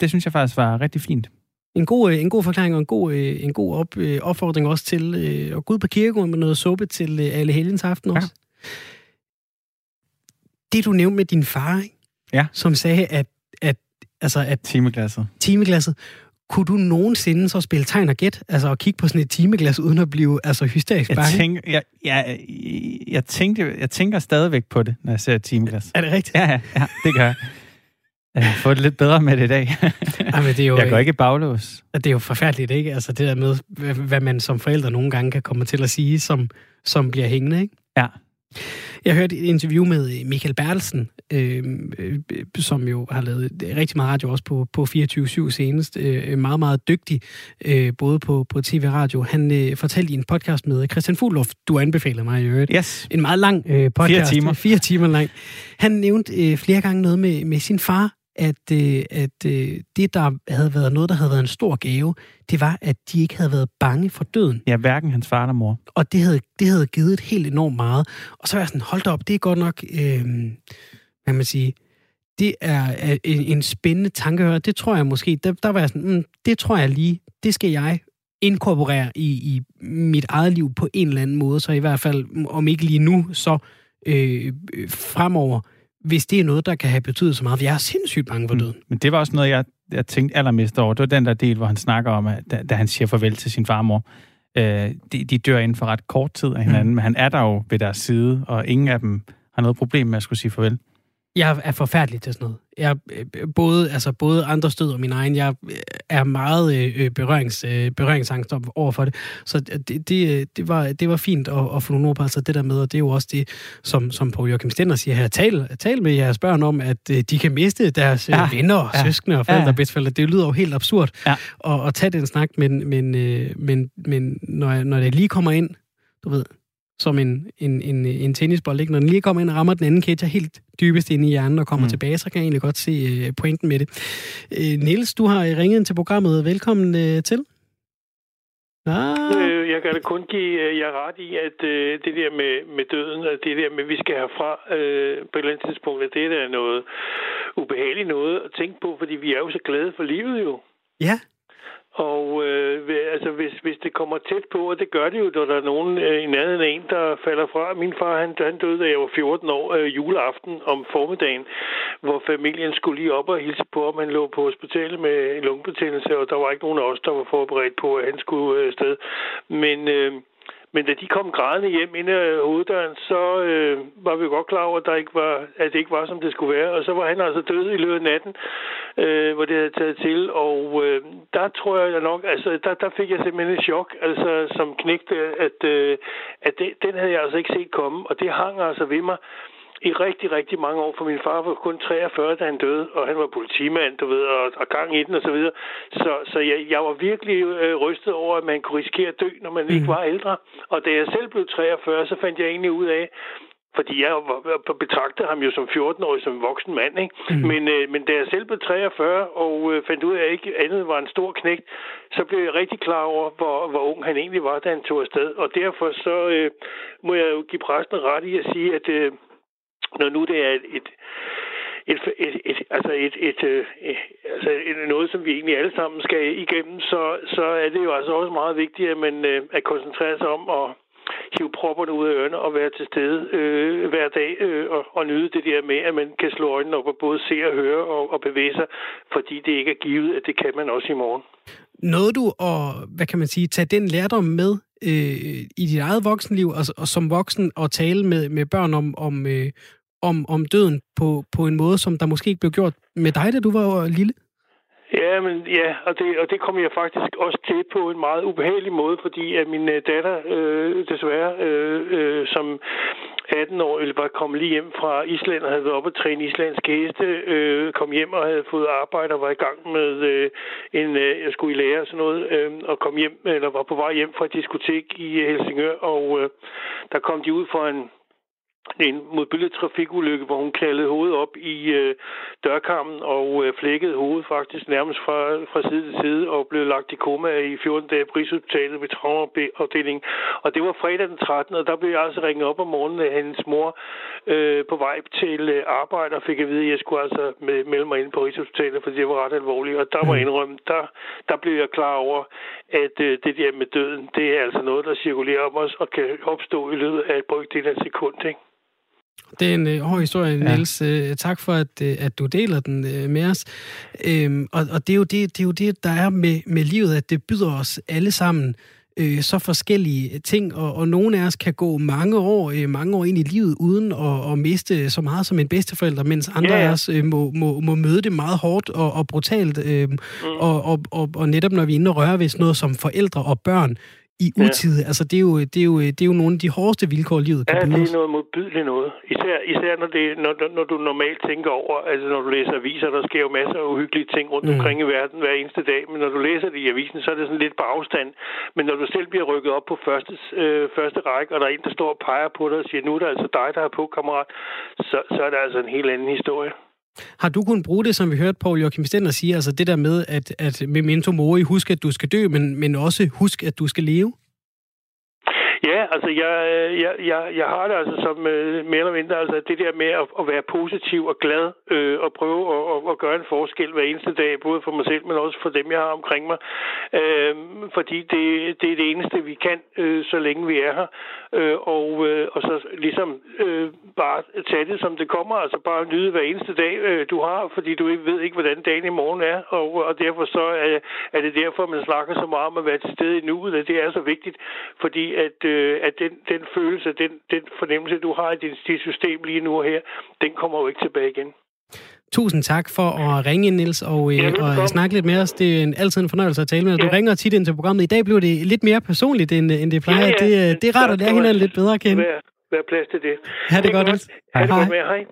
det synes jeg faktisk var rigtig fint. En god, en god forklaring og en god, en god op, opfordring også til at gå ud på kirkegården med noget suppe til alle helgens aften også. Ja det, du nævnte med din far, ikke? Ja. som sagde, at, at, altså, at timeglasset. timeglasset, kunne du nogensinde så spille tegn og gæt, altså at kigge på sådan et timeglas, uden at blive altså, hysterisk bange? Jeg, tænk, jeg, jeg, jeg, tænkte, jeg tænker stadigvæk på det, når jeg ser et timeglas. Er det rigtigt? Ja, ja, ja det gør jeg. Jeg har fået det lidt bedre med det i dag. Jamen, det er jo, jeg går ikke baglås. Det er jo forfærdeligt, ikke? Altså det der med, hvad man som forældre nogle gange kan komme til at sige, som, som bliver hængende, ikke? Ja. Jeg hørte et interview med øh, Michael Bertelsen, øh, øh, som jo har lavet rigtig meget radio også på, på 24-7 senest. Øh, meget, meget dygtig, øh, både på, på tv og radio. Han øh, fortalte i en podcast med Christian Fuglhoff, du anbefalede mig i øvrigt. Yes. En meget lang øh, podcast. Fire timer. Fire timer lang. Han nævnte øh, flere gange noget med, med sin far, at, øh, at øh, det, der havde været noget, der havde været en stor gave, det var, at de ikke havde været bange for døden. Ja, hverken hans far eller mor. Og det havde, det havde givet et helt enormt meget. Og så var jeg sådan, hold da op, det er godt nok, øh, hvad man sige, det er en, en spændende tanke Det tror jeg måske, der, der var jeg sådan, mm, det tror jeg lige, det skal jeg inkorporere i, i mit eget liv på en eller anden måde, så i hvert fald, om ikke lige nu, så øh, fremover, hvis det er noget, der kan have betydet så meget. Jeg er sindssygt bange for mm. døden. Mm. Men det var også noget, jeg, jeg tænkte allermest over. Det var den der del, hvor han snakker om, at da, da han siger farvel til sin farmor. Øh, de, de dør inden for ret kort tid af hinanden, mm. men han er der jo ved deres side, og ingen af dem har noget problem med at skulle sige farvel. Jeg er forfærdelig til sådan noget. Jeg, øh, både, altså både andre stød og min egen, jeg øh, er meget øh, berørings, øh, berøringsangst over for det. Så det, det, det, var, det var fint at, at få nogle ord på altså det der med, og det er jo også det, som, som Poul Joachim Stender siger her. Tal, tal med jeres børn om, at de kan miste deres ja, venner og ja, søskende og forældre ja, bedstforældre. Det lyder jo helt absurd ja. at, at tage den snak, men, men, men, men når, når det lige kommer ind, du ved, som en, en, en, en tennisbold. Ikke? Når den lige kommer ind og rammer den anden catcher helt dybest inde i hjernen og kommer mm. tilbage, så kan jeg egentlig godt se uh, pointen med det. Uh, Niels, du har ringet ind til programmet. Velkommen uh, til. Ah. Jeg kan da kun give jer ret i, at uh, det der med, med døden, og det der med, at vi skal herfra uh, på et eller andet tidspunkt, at det der er noget ubehageligt noget at tænke på, fordi vi er jo så glade for livet jo. Ja. Og øh, altså, hvis, hvis det kommer tæt på, og det gør det jo, når der er nogen øh, i nærheden af en, der falder fra. Min far, han, han døde, da jeg var 14 år, øh, juleaften om formiddagen, hvor familien skulle lige op og hilse på, om han lå på hospitalet med lungebetændelse, og der var ikke nogen af os, der var forberedt på, at han skulle øh. Men... Øh, men da de kom grædende hjem ind ad hoveddøren, så øh, var vi godt klar over, at, der ikke var, at det ikke var, som det skulle være. Og så var han altså død i løbet af natten, øh, hvor det havde taget til. Og øh, der tror jeg nok, altså der, der fik jeg simpelthen et chok, altså som knægte, at, øh, at det, den havde jeg altså ikke set komme. Og det hang altså ved mig i rigtig, rigtig mange år, for min far var kun 43, da han døde, og han var politimand, du ved, og, og gang i den og så videre. Så, så jeg, jeg var virkelig øh, rystet over, at man kunne risikere at dø, når man mm. ikke var ældre. Og da jeg selv blev 43, så fandt jeg egentlig ud af, fordi jeg betragtede ham jo som 14-årig, som en voksen mand, ikke? Mm. Men, øh, men da jeg selv blev 43 og øh, fandt ud af, at ikke andet var en stor knægt, så blev jeg rigtig klar over, hvor, hvor ung han egentlig var, da han tog afsted. Og derfor så øh, må jeg jo give præsten ret i at sige, at øh, når nu det er et, et et, et, et, altså et, et, øh, et, altså noget, som vi egentlig alle sammen skal igennem, så, så er det jo altså også meget vigtigt, at man øh, at koncentrere sig om at hive propperne ud af ørerne og være til stede øh, hver dag øh, og, og nyde det der med, at man kan slå øjnene op og både se og høre og, og bevæge sig, fordi det ikke er givet, at det kan man også i morgen. Nåede du at, hvad kan man sige, tage den lærdom med øh, i dit eget voksenliv, og, og som voksen, og tale med, med børn om, om, øh, om, om døden på, på en måde, som der måske ikke blev gjort med dig, da du var øh, lille? Ja, men ja, og det, og det kom jeg faktisk også til på en meget ubehagelig måde, fordi at min øh, datter øh, desværre øh, øh, som 18 år eller var kommet lige hjem fra Island og havde været op og træne islandske heste, øh, kom hjem og havde fået arbejde og var i gang med øh, en, øh, jeg skulle i lære og sådan noget, øh, og kom hjem, eller var på vej hjem fra et diskotek i Helsingør, og øh, der kom de ud for en en modbyldet trafikulykke, hvor hun kaldede hovedet op i øh, dørkammen og øh, flækkede hovedet faktisk nærmest fra, fra side til side og blev lagt i koma i 14 dage på Rigshospitalet ved traumaafdelingen. Og det var fredag den 13. og der blev jeg altså ringet op om morgenen af hendes mor øh, på vej til øh, arbejde og fik at vide, at jeg skulle altså med, melde mig ind på Rigshospitalet, for det var ret alvorligt. Og der var mm. indrømme, der, der blev jeg klar over, at øh, det der med døden, det er altså noget, der cirkulerer om os og kan opstå i løbet af et brygdel af sekund. Ikke? Det er en øh, hård historie, ja. Niels. Øh, tak for, at, øh, at du deler den øh, med os. Øhm, og og det, er jo det, det er jo det, der er med, med livet, at det byder os alle sammen øh, så forskellige ting, og, og nogle af os kan gå mange år, øh, mange år ind i livet uden at, at miste så meget som en bedsteforælder, mens andre ja. af os øh, må, må, må møde det meget hårdt og, og brutalt. Øh, mm. og, og, og, og netop når vi er inde og rører ved sådan noget som forældre og børn, i utide. Ja. Altså, det er, jo, det, er jo, det er jo nogle af de hårdeste vilkår, livet kan Ja, det er noget modbydeligt noget. Især, især når, det, når, når du normalt tænker over, altså når du læser aviser, der sker jo masser af uhyggelige ting rundt mm. omkring i verden hver eneste dag, men når du læser det i avisen, så er det sådan lidt på afstand. Men når du selv bliver rykket op på første, øh, første række, og der er en, der står og peger på dig og siger, nu er det altså dig, der er på, kammerat, så, så er det altså en helt anden historie. Har du kunnet bruge det, som vi hørte Paul Joachim Stender sige, altså det der med, at, at memento mori, husk at du skal dø, men, men også husk at du skal leve? Ja, altså jeg, øh, jeg, jeg, jeg har det altså som øh, mere eller mindre, altså det der med at, at være positiv og glad øh, og prøve at, at, at gøre en forskel hver eneste dag, både for mig selv, men også for dem, jeg har omkring mig. Øh, fordi det, det er det eneste, vi kan, øh, så længe vi er her. Øh, og, øh, og så ligesom øh, bare tage det, som det kommer, altså bare nyde hver eneste dag, øh, du har, fordi du ikke ved ikke, hvordan dagen i morgen er, og, og derfor så er, er det derfor, man snakker så meget om at være til stede i nuet, at det er så vigtigt, fordi at øh, at den, den følelse, den, den fornemmelse, du har i dit, dit system lige nu og her, den kommer jo ikke tilbage igen. Tusind tak for at ringe ind, Niels, og, øh, og snakke lidt med os. Det er en, altid en fornøjelse at tale med dig. Du ja. ringer tit ind til programmet. I dag blev det lidt mere personligt, end, end det plejer. Ja, ja. Det, øh, det er rart at lære hinanden lidt bedre at kende. Vær, vær plads til det. Ha' det, det godt, Niels. Ha' det godt med. Hej.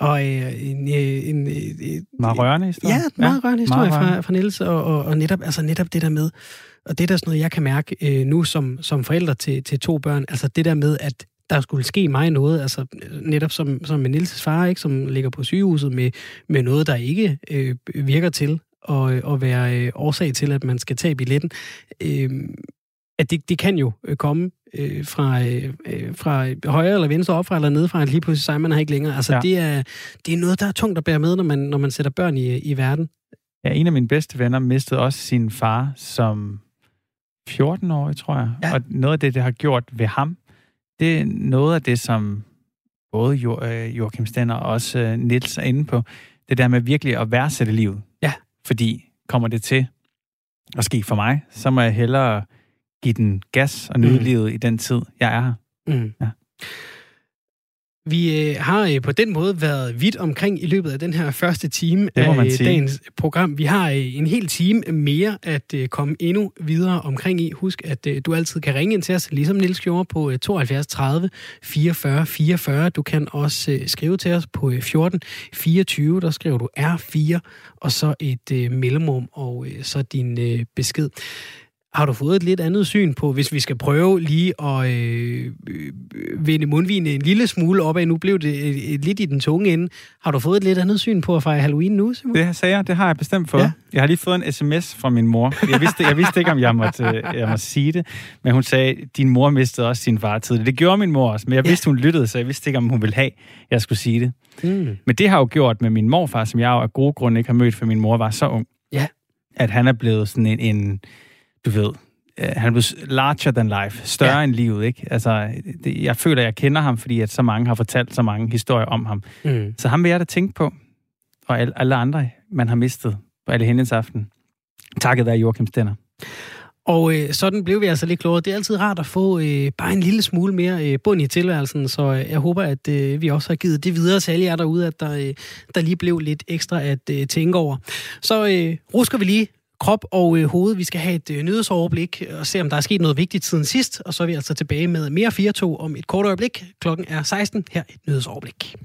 Og øh, en, øh, en, en, meget rørende historie. Ja, meget rørende historie meget rørende. fra, fra Niels, og, og, og netop, altså netop det der med, og det er der sådan noget, jeg kan mærke øh, nu som, som forældre til, til to børn, altså det der med, at der skulle ske mig noget, altså netop som, som med Nils' far, ikke, som ligger på sygehuset med, med noget, der ikke øh, virker til at, at være øh, årsag til, at man skal tage billetten. Øh, at det, det kan jo øh, komme øh, fra, øh, øh, fra højre eller venstre, op fra eller ned fra, at lige pludselig siger man har ikke længere. Altså, ja. det, er, det er noget, der er tungt at bære med, når man, når man sætter børn i, i verden. Ja, en af mine bedste venner mistede også sin far som 14 år, tror jeg. Ja. Og noget af det, det har gjort ved ham, det er noget af det, som både jo, øh, Joachim Stenner og også øh, Nils er inde på. Det der med virkelig at værdsætte livet. Ja. Fordi kommer det til at ske for mig, så må jeg hellere give den gas og nyde mm. livet i den tid, jeg er her. Mm. Ja. Vi øh, har øh, på den måde været vidt omkring i løbet af den her første time af øh, dagens program. Vi har en hel time mere at komme endnu videre omkring i. Husk, at du altid kan ringe ind til os, ligesom Nils gjorde på 72 30 44 44. Du kan også skrive til os på 14 24. Der skriver du R4, og så et mellemrum, og så din besked. Har du fået et lidt andet syn på, hvis vi skal prøve lige at øh, øh, vende mundvinen en lille smule op af, nu blev det et, et, lidt i den tunge ende. Har du fået et lidt andet syn på at fejre Halloween nu, Simon? Det sagde jeg, det har jeg bestemt fået. Ja. Jeg har lige fået en sms fra min mor. Jeg vidste, jeg vidste ikke, om jeg måtte, øh, jeg måtte sige det, men hun sagde, din mor mistede også sin far tidligt. Det gjorde min mor også, men jeg vidste, hun lyttede, så jeg vidste ikke, om hun ville have, jeg skulle sige det. Mm. Men det har jo gjort med min morfar, som jeg jo af gode grunde ikke har mødt, for min mor var så ung. Ja. At han er blevet sådan en, en du ved, øh, han blevet larger than life, større ja. end livet, ikke? Altså, det, jeg føler, at jeg kender ham, fordi at så mange har fortalt så mange historier om ham. Mm. Så ham vil jeg da tænke på, og alle, alle andre, man har mistet på alle hendes aften. Takket være Joachim Stenner. Og øh, sådan blev vi altså lidt klogere. Det er altid rart at få øh, bare en lille smule mere øh, bund i tilværelsen, så øh, jeg håber, at øh, vi også har givet det videre til alle jer derude, at der, øh, der lige blev lidt ekstra at øh, tænke over. Så øh, rusker vi lige krop og øh, hoved. Vi skal have et øh, nyhedsoverblik og se, om der er sket noget vigtigt siden sidst. Og så er vi altså tilbage med mere 4 om et kort øjeblik. Klokken er 16. Her et nyhedsoverblik.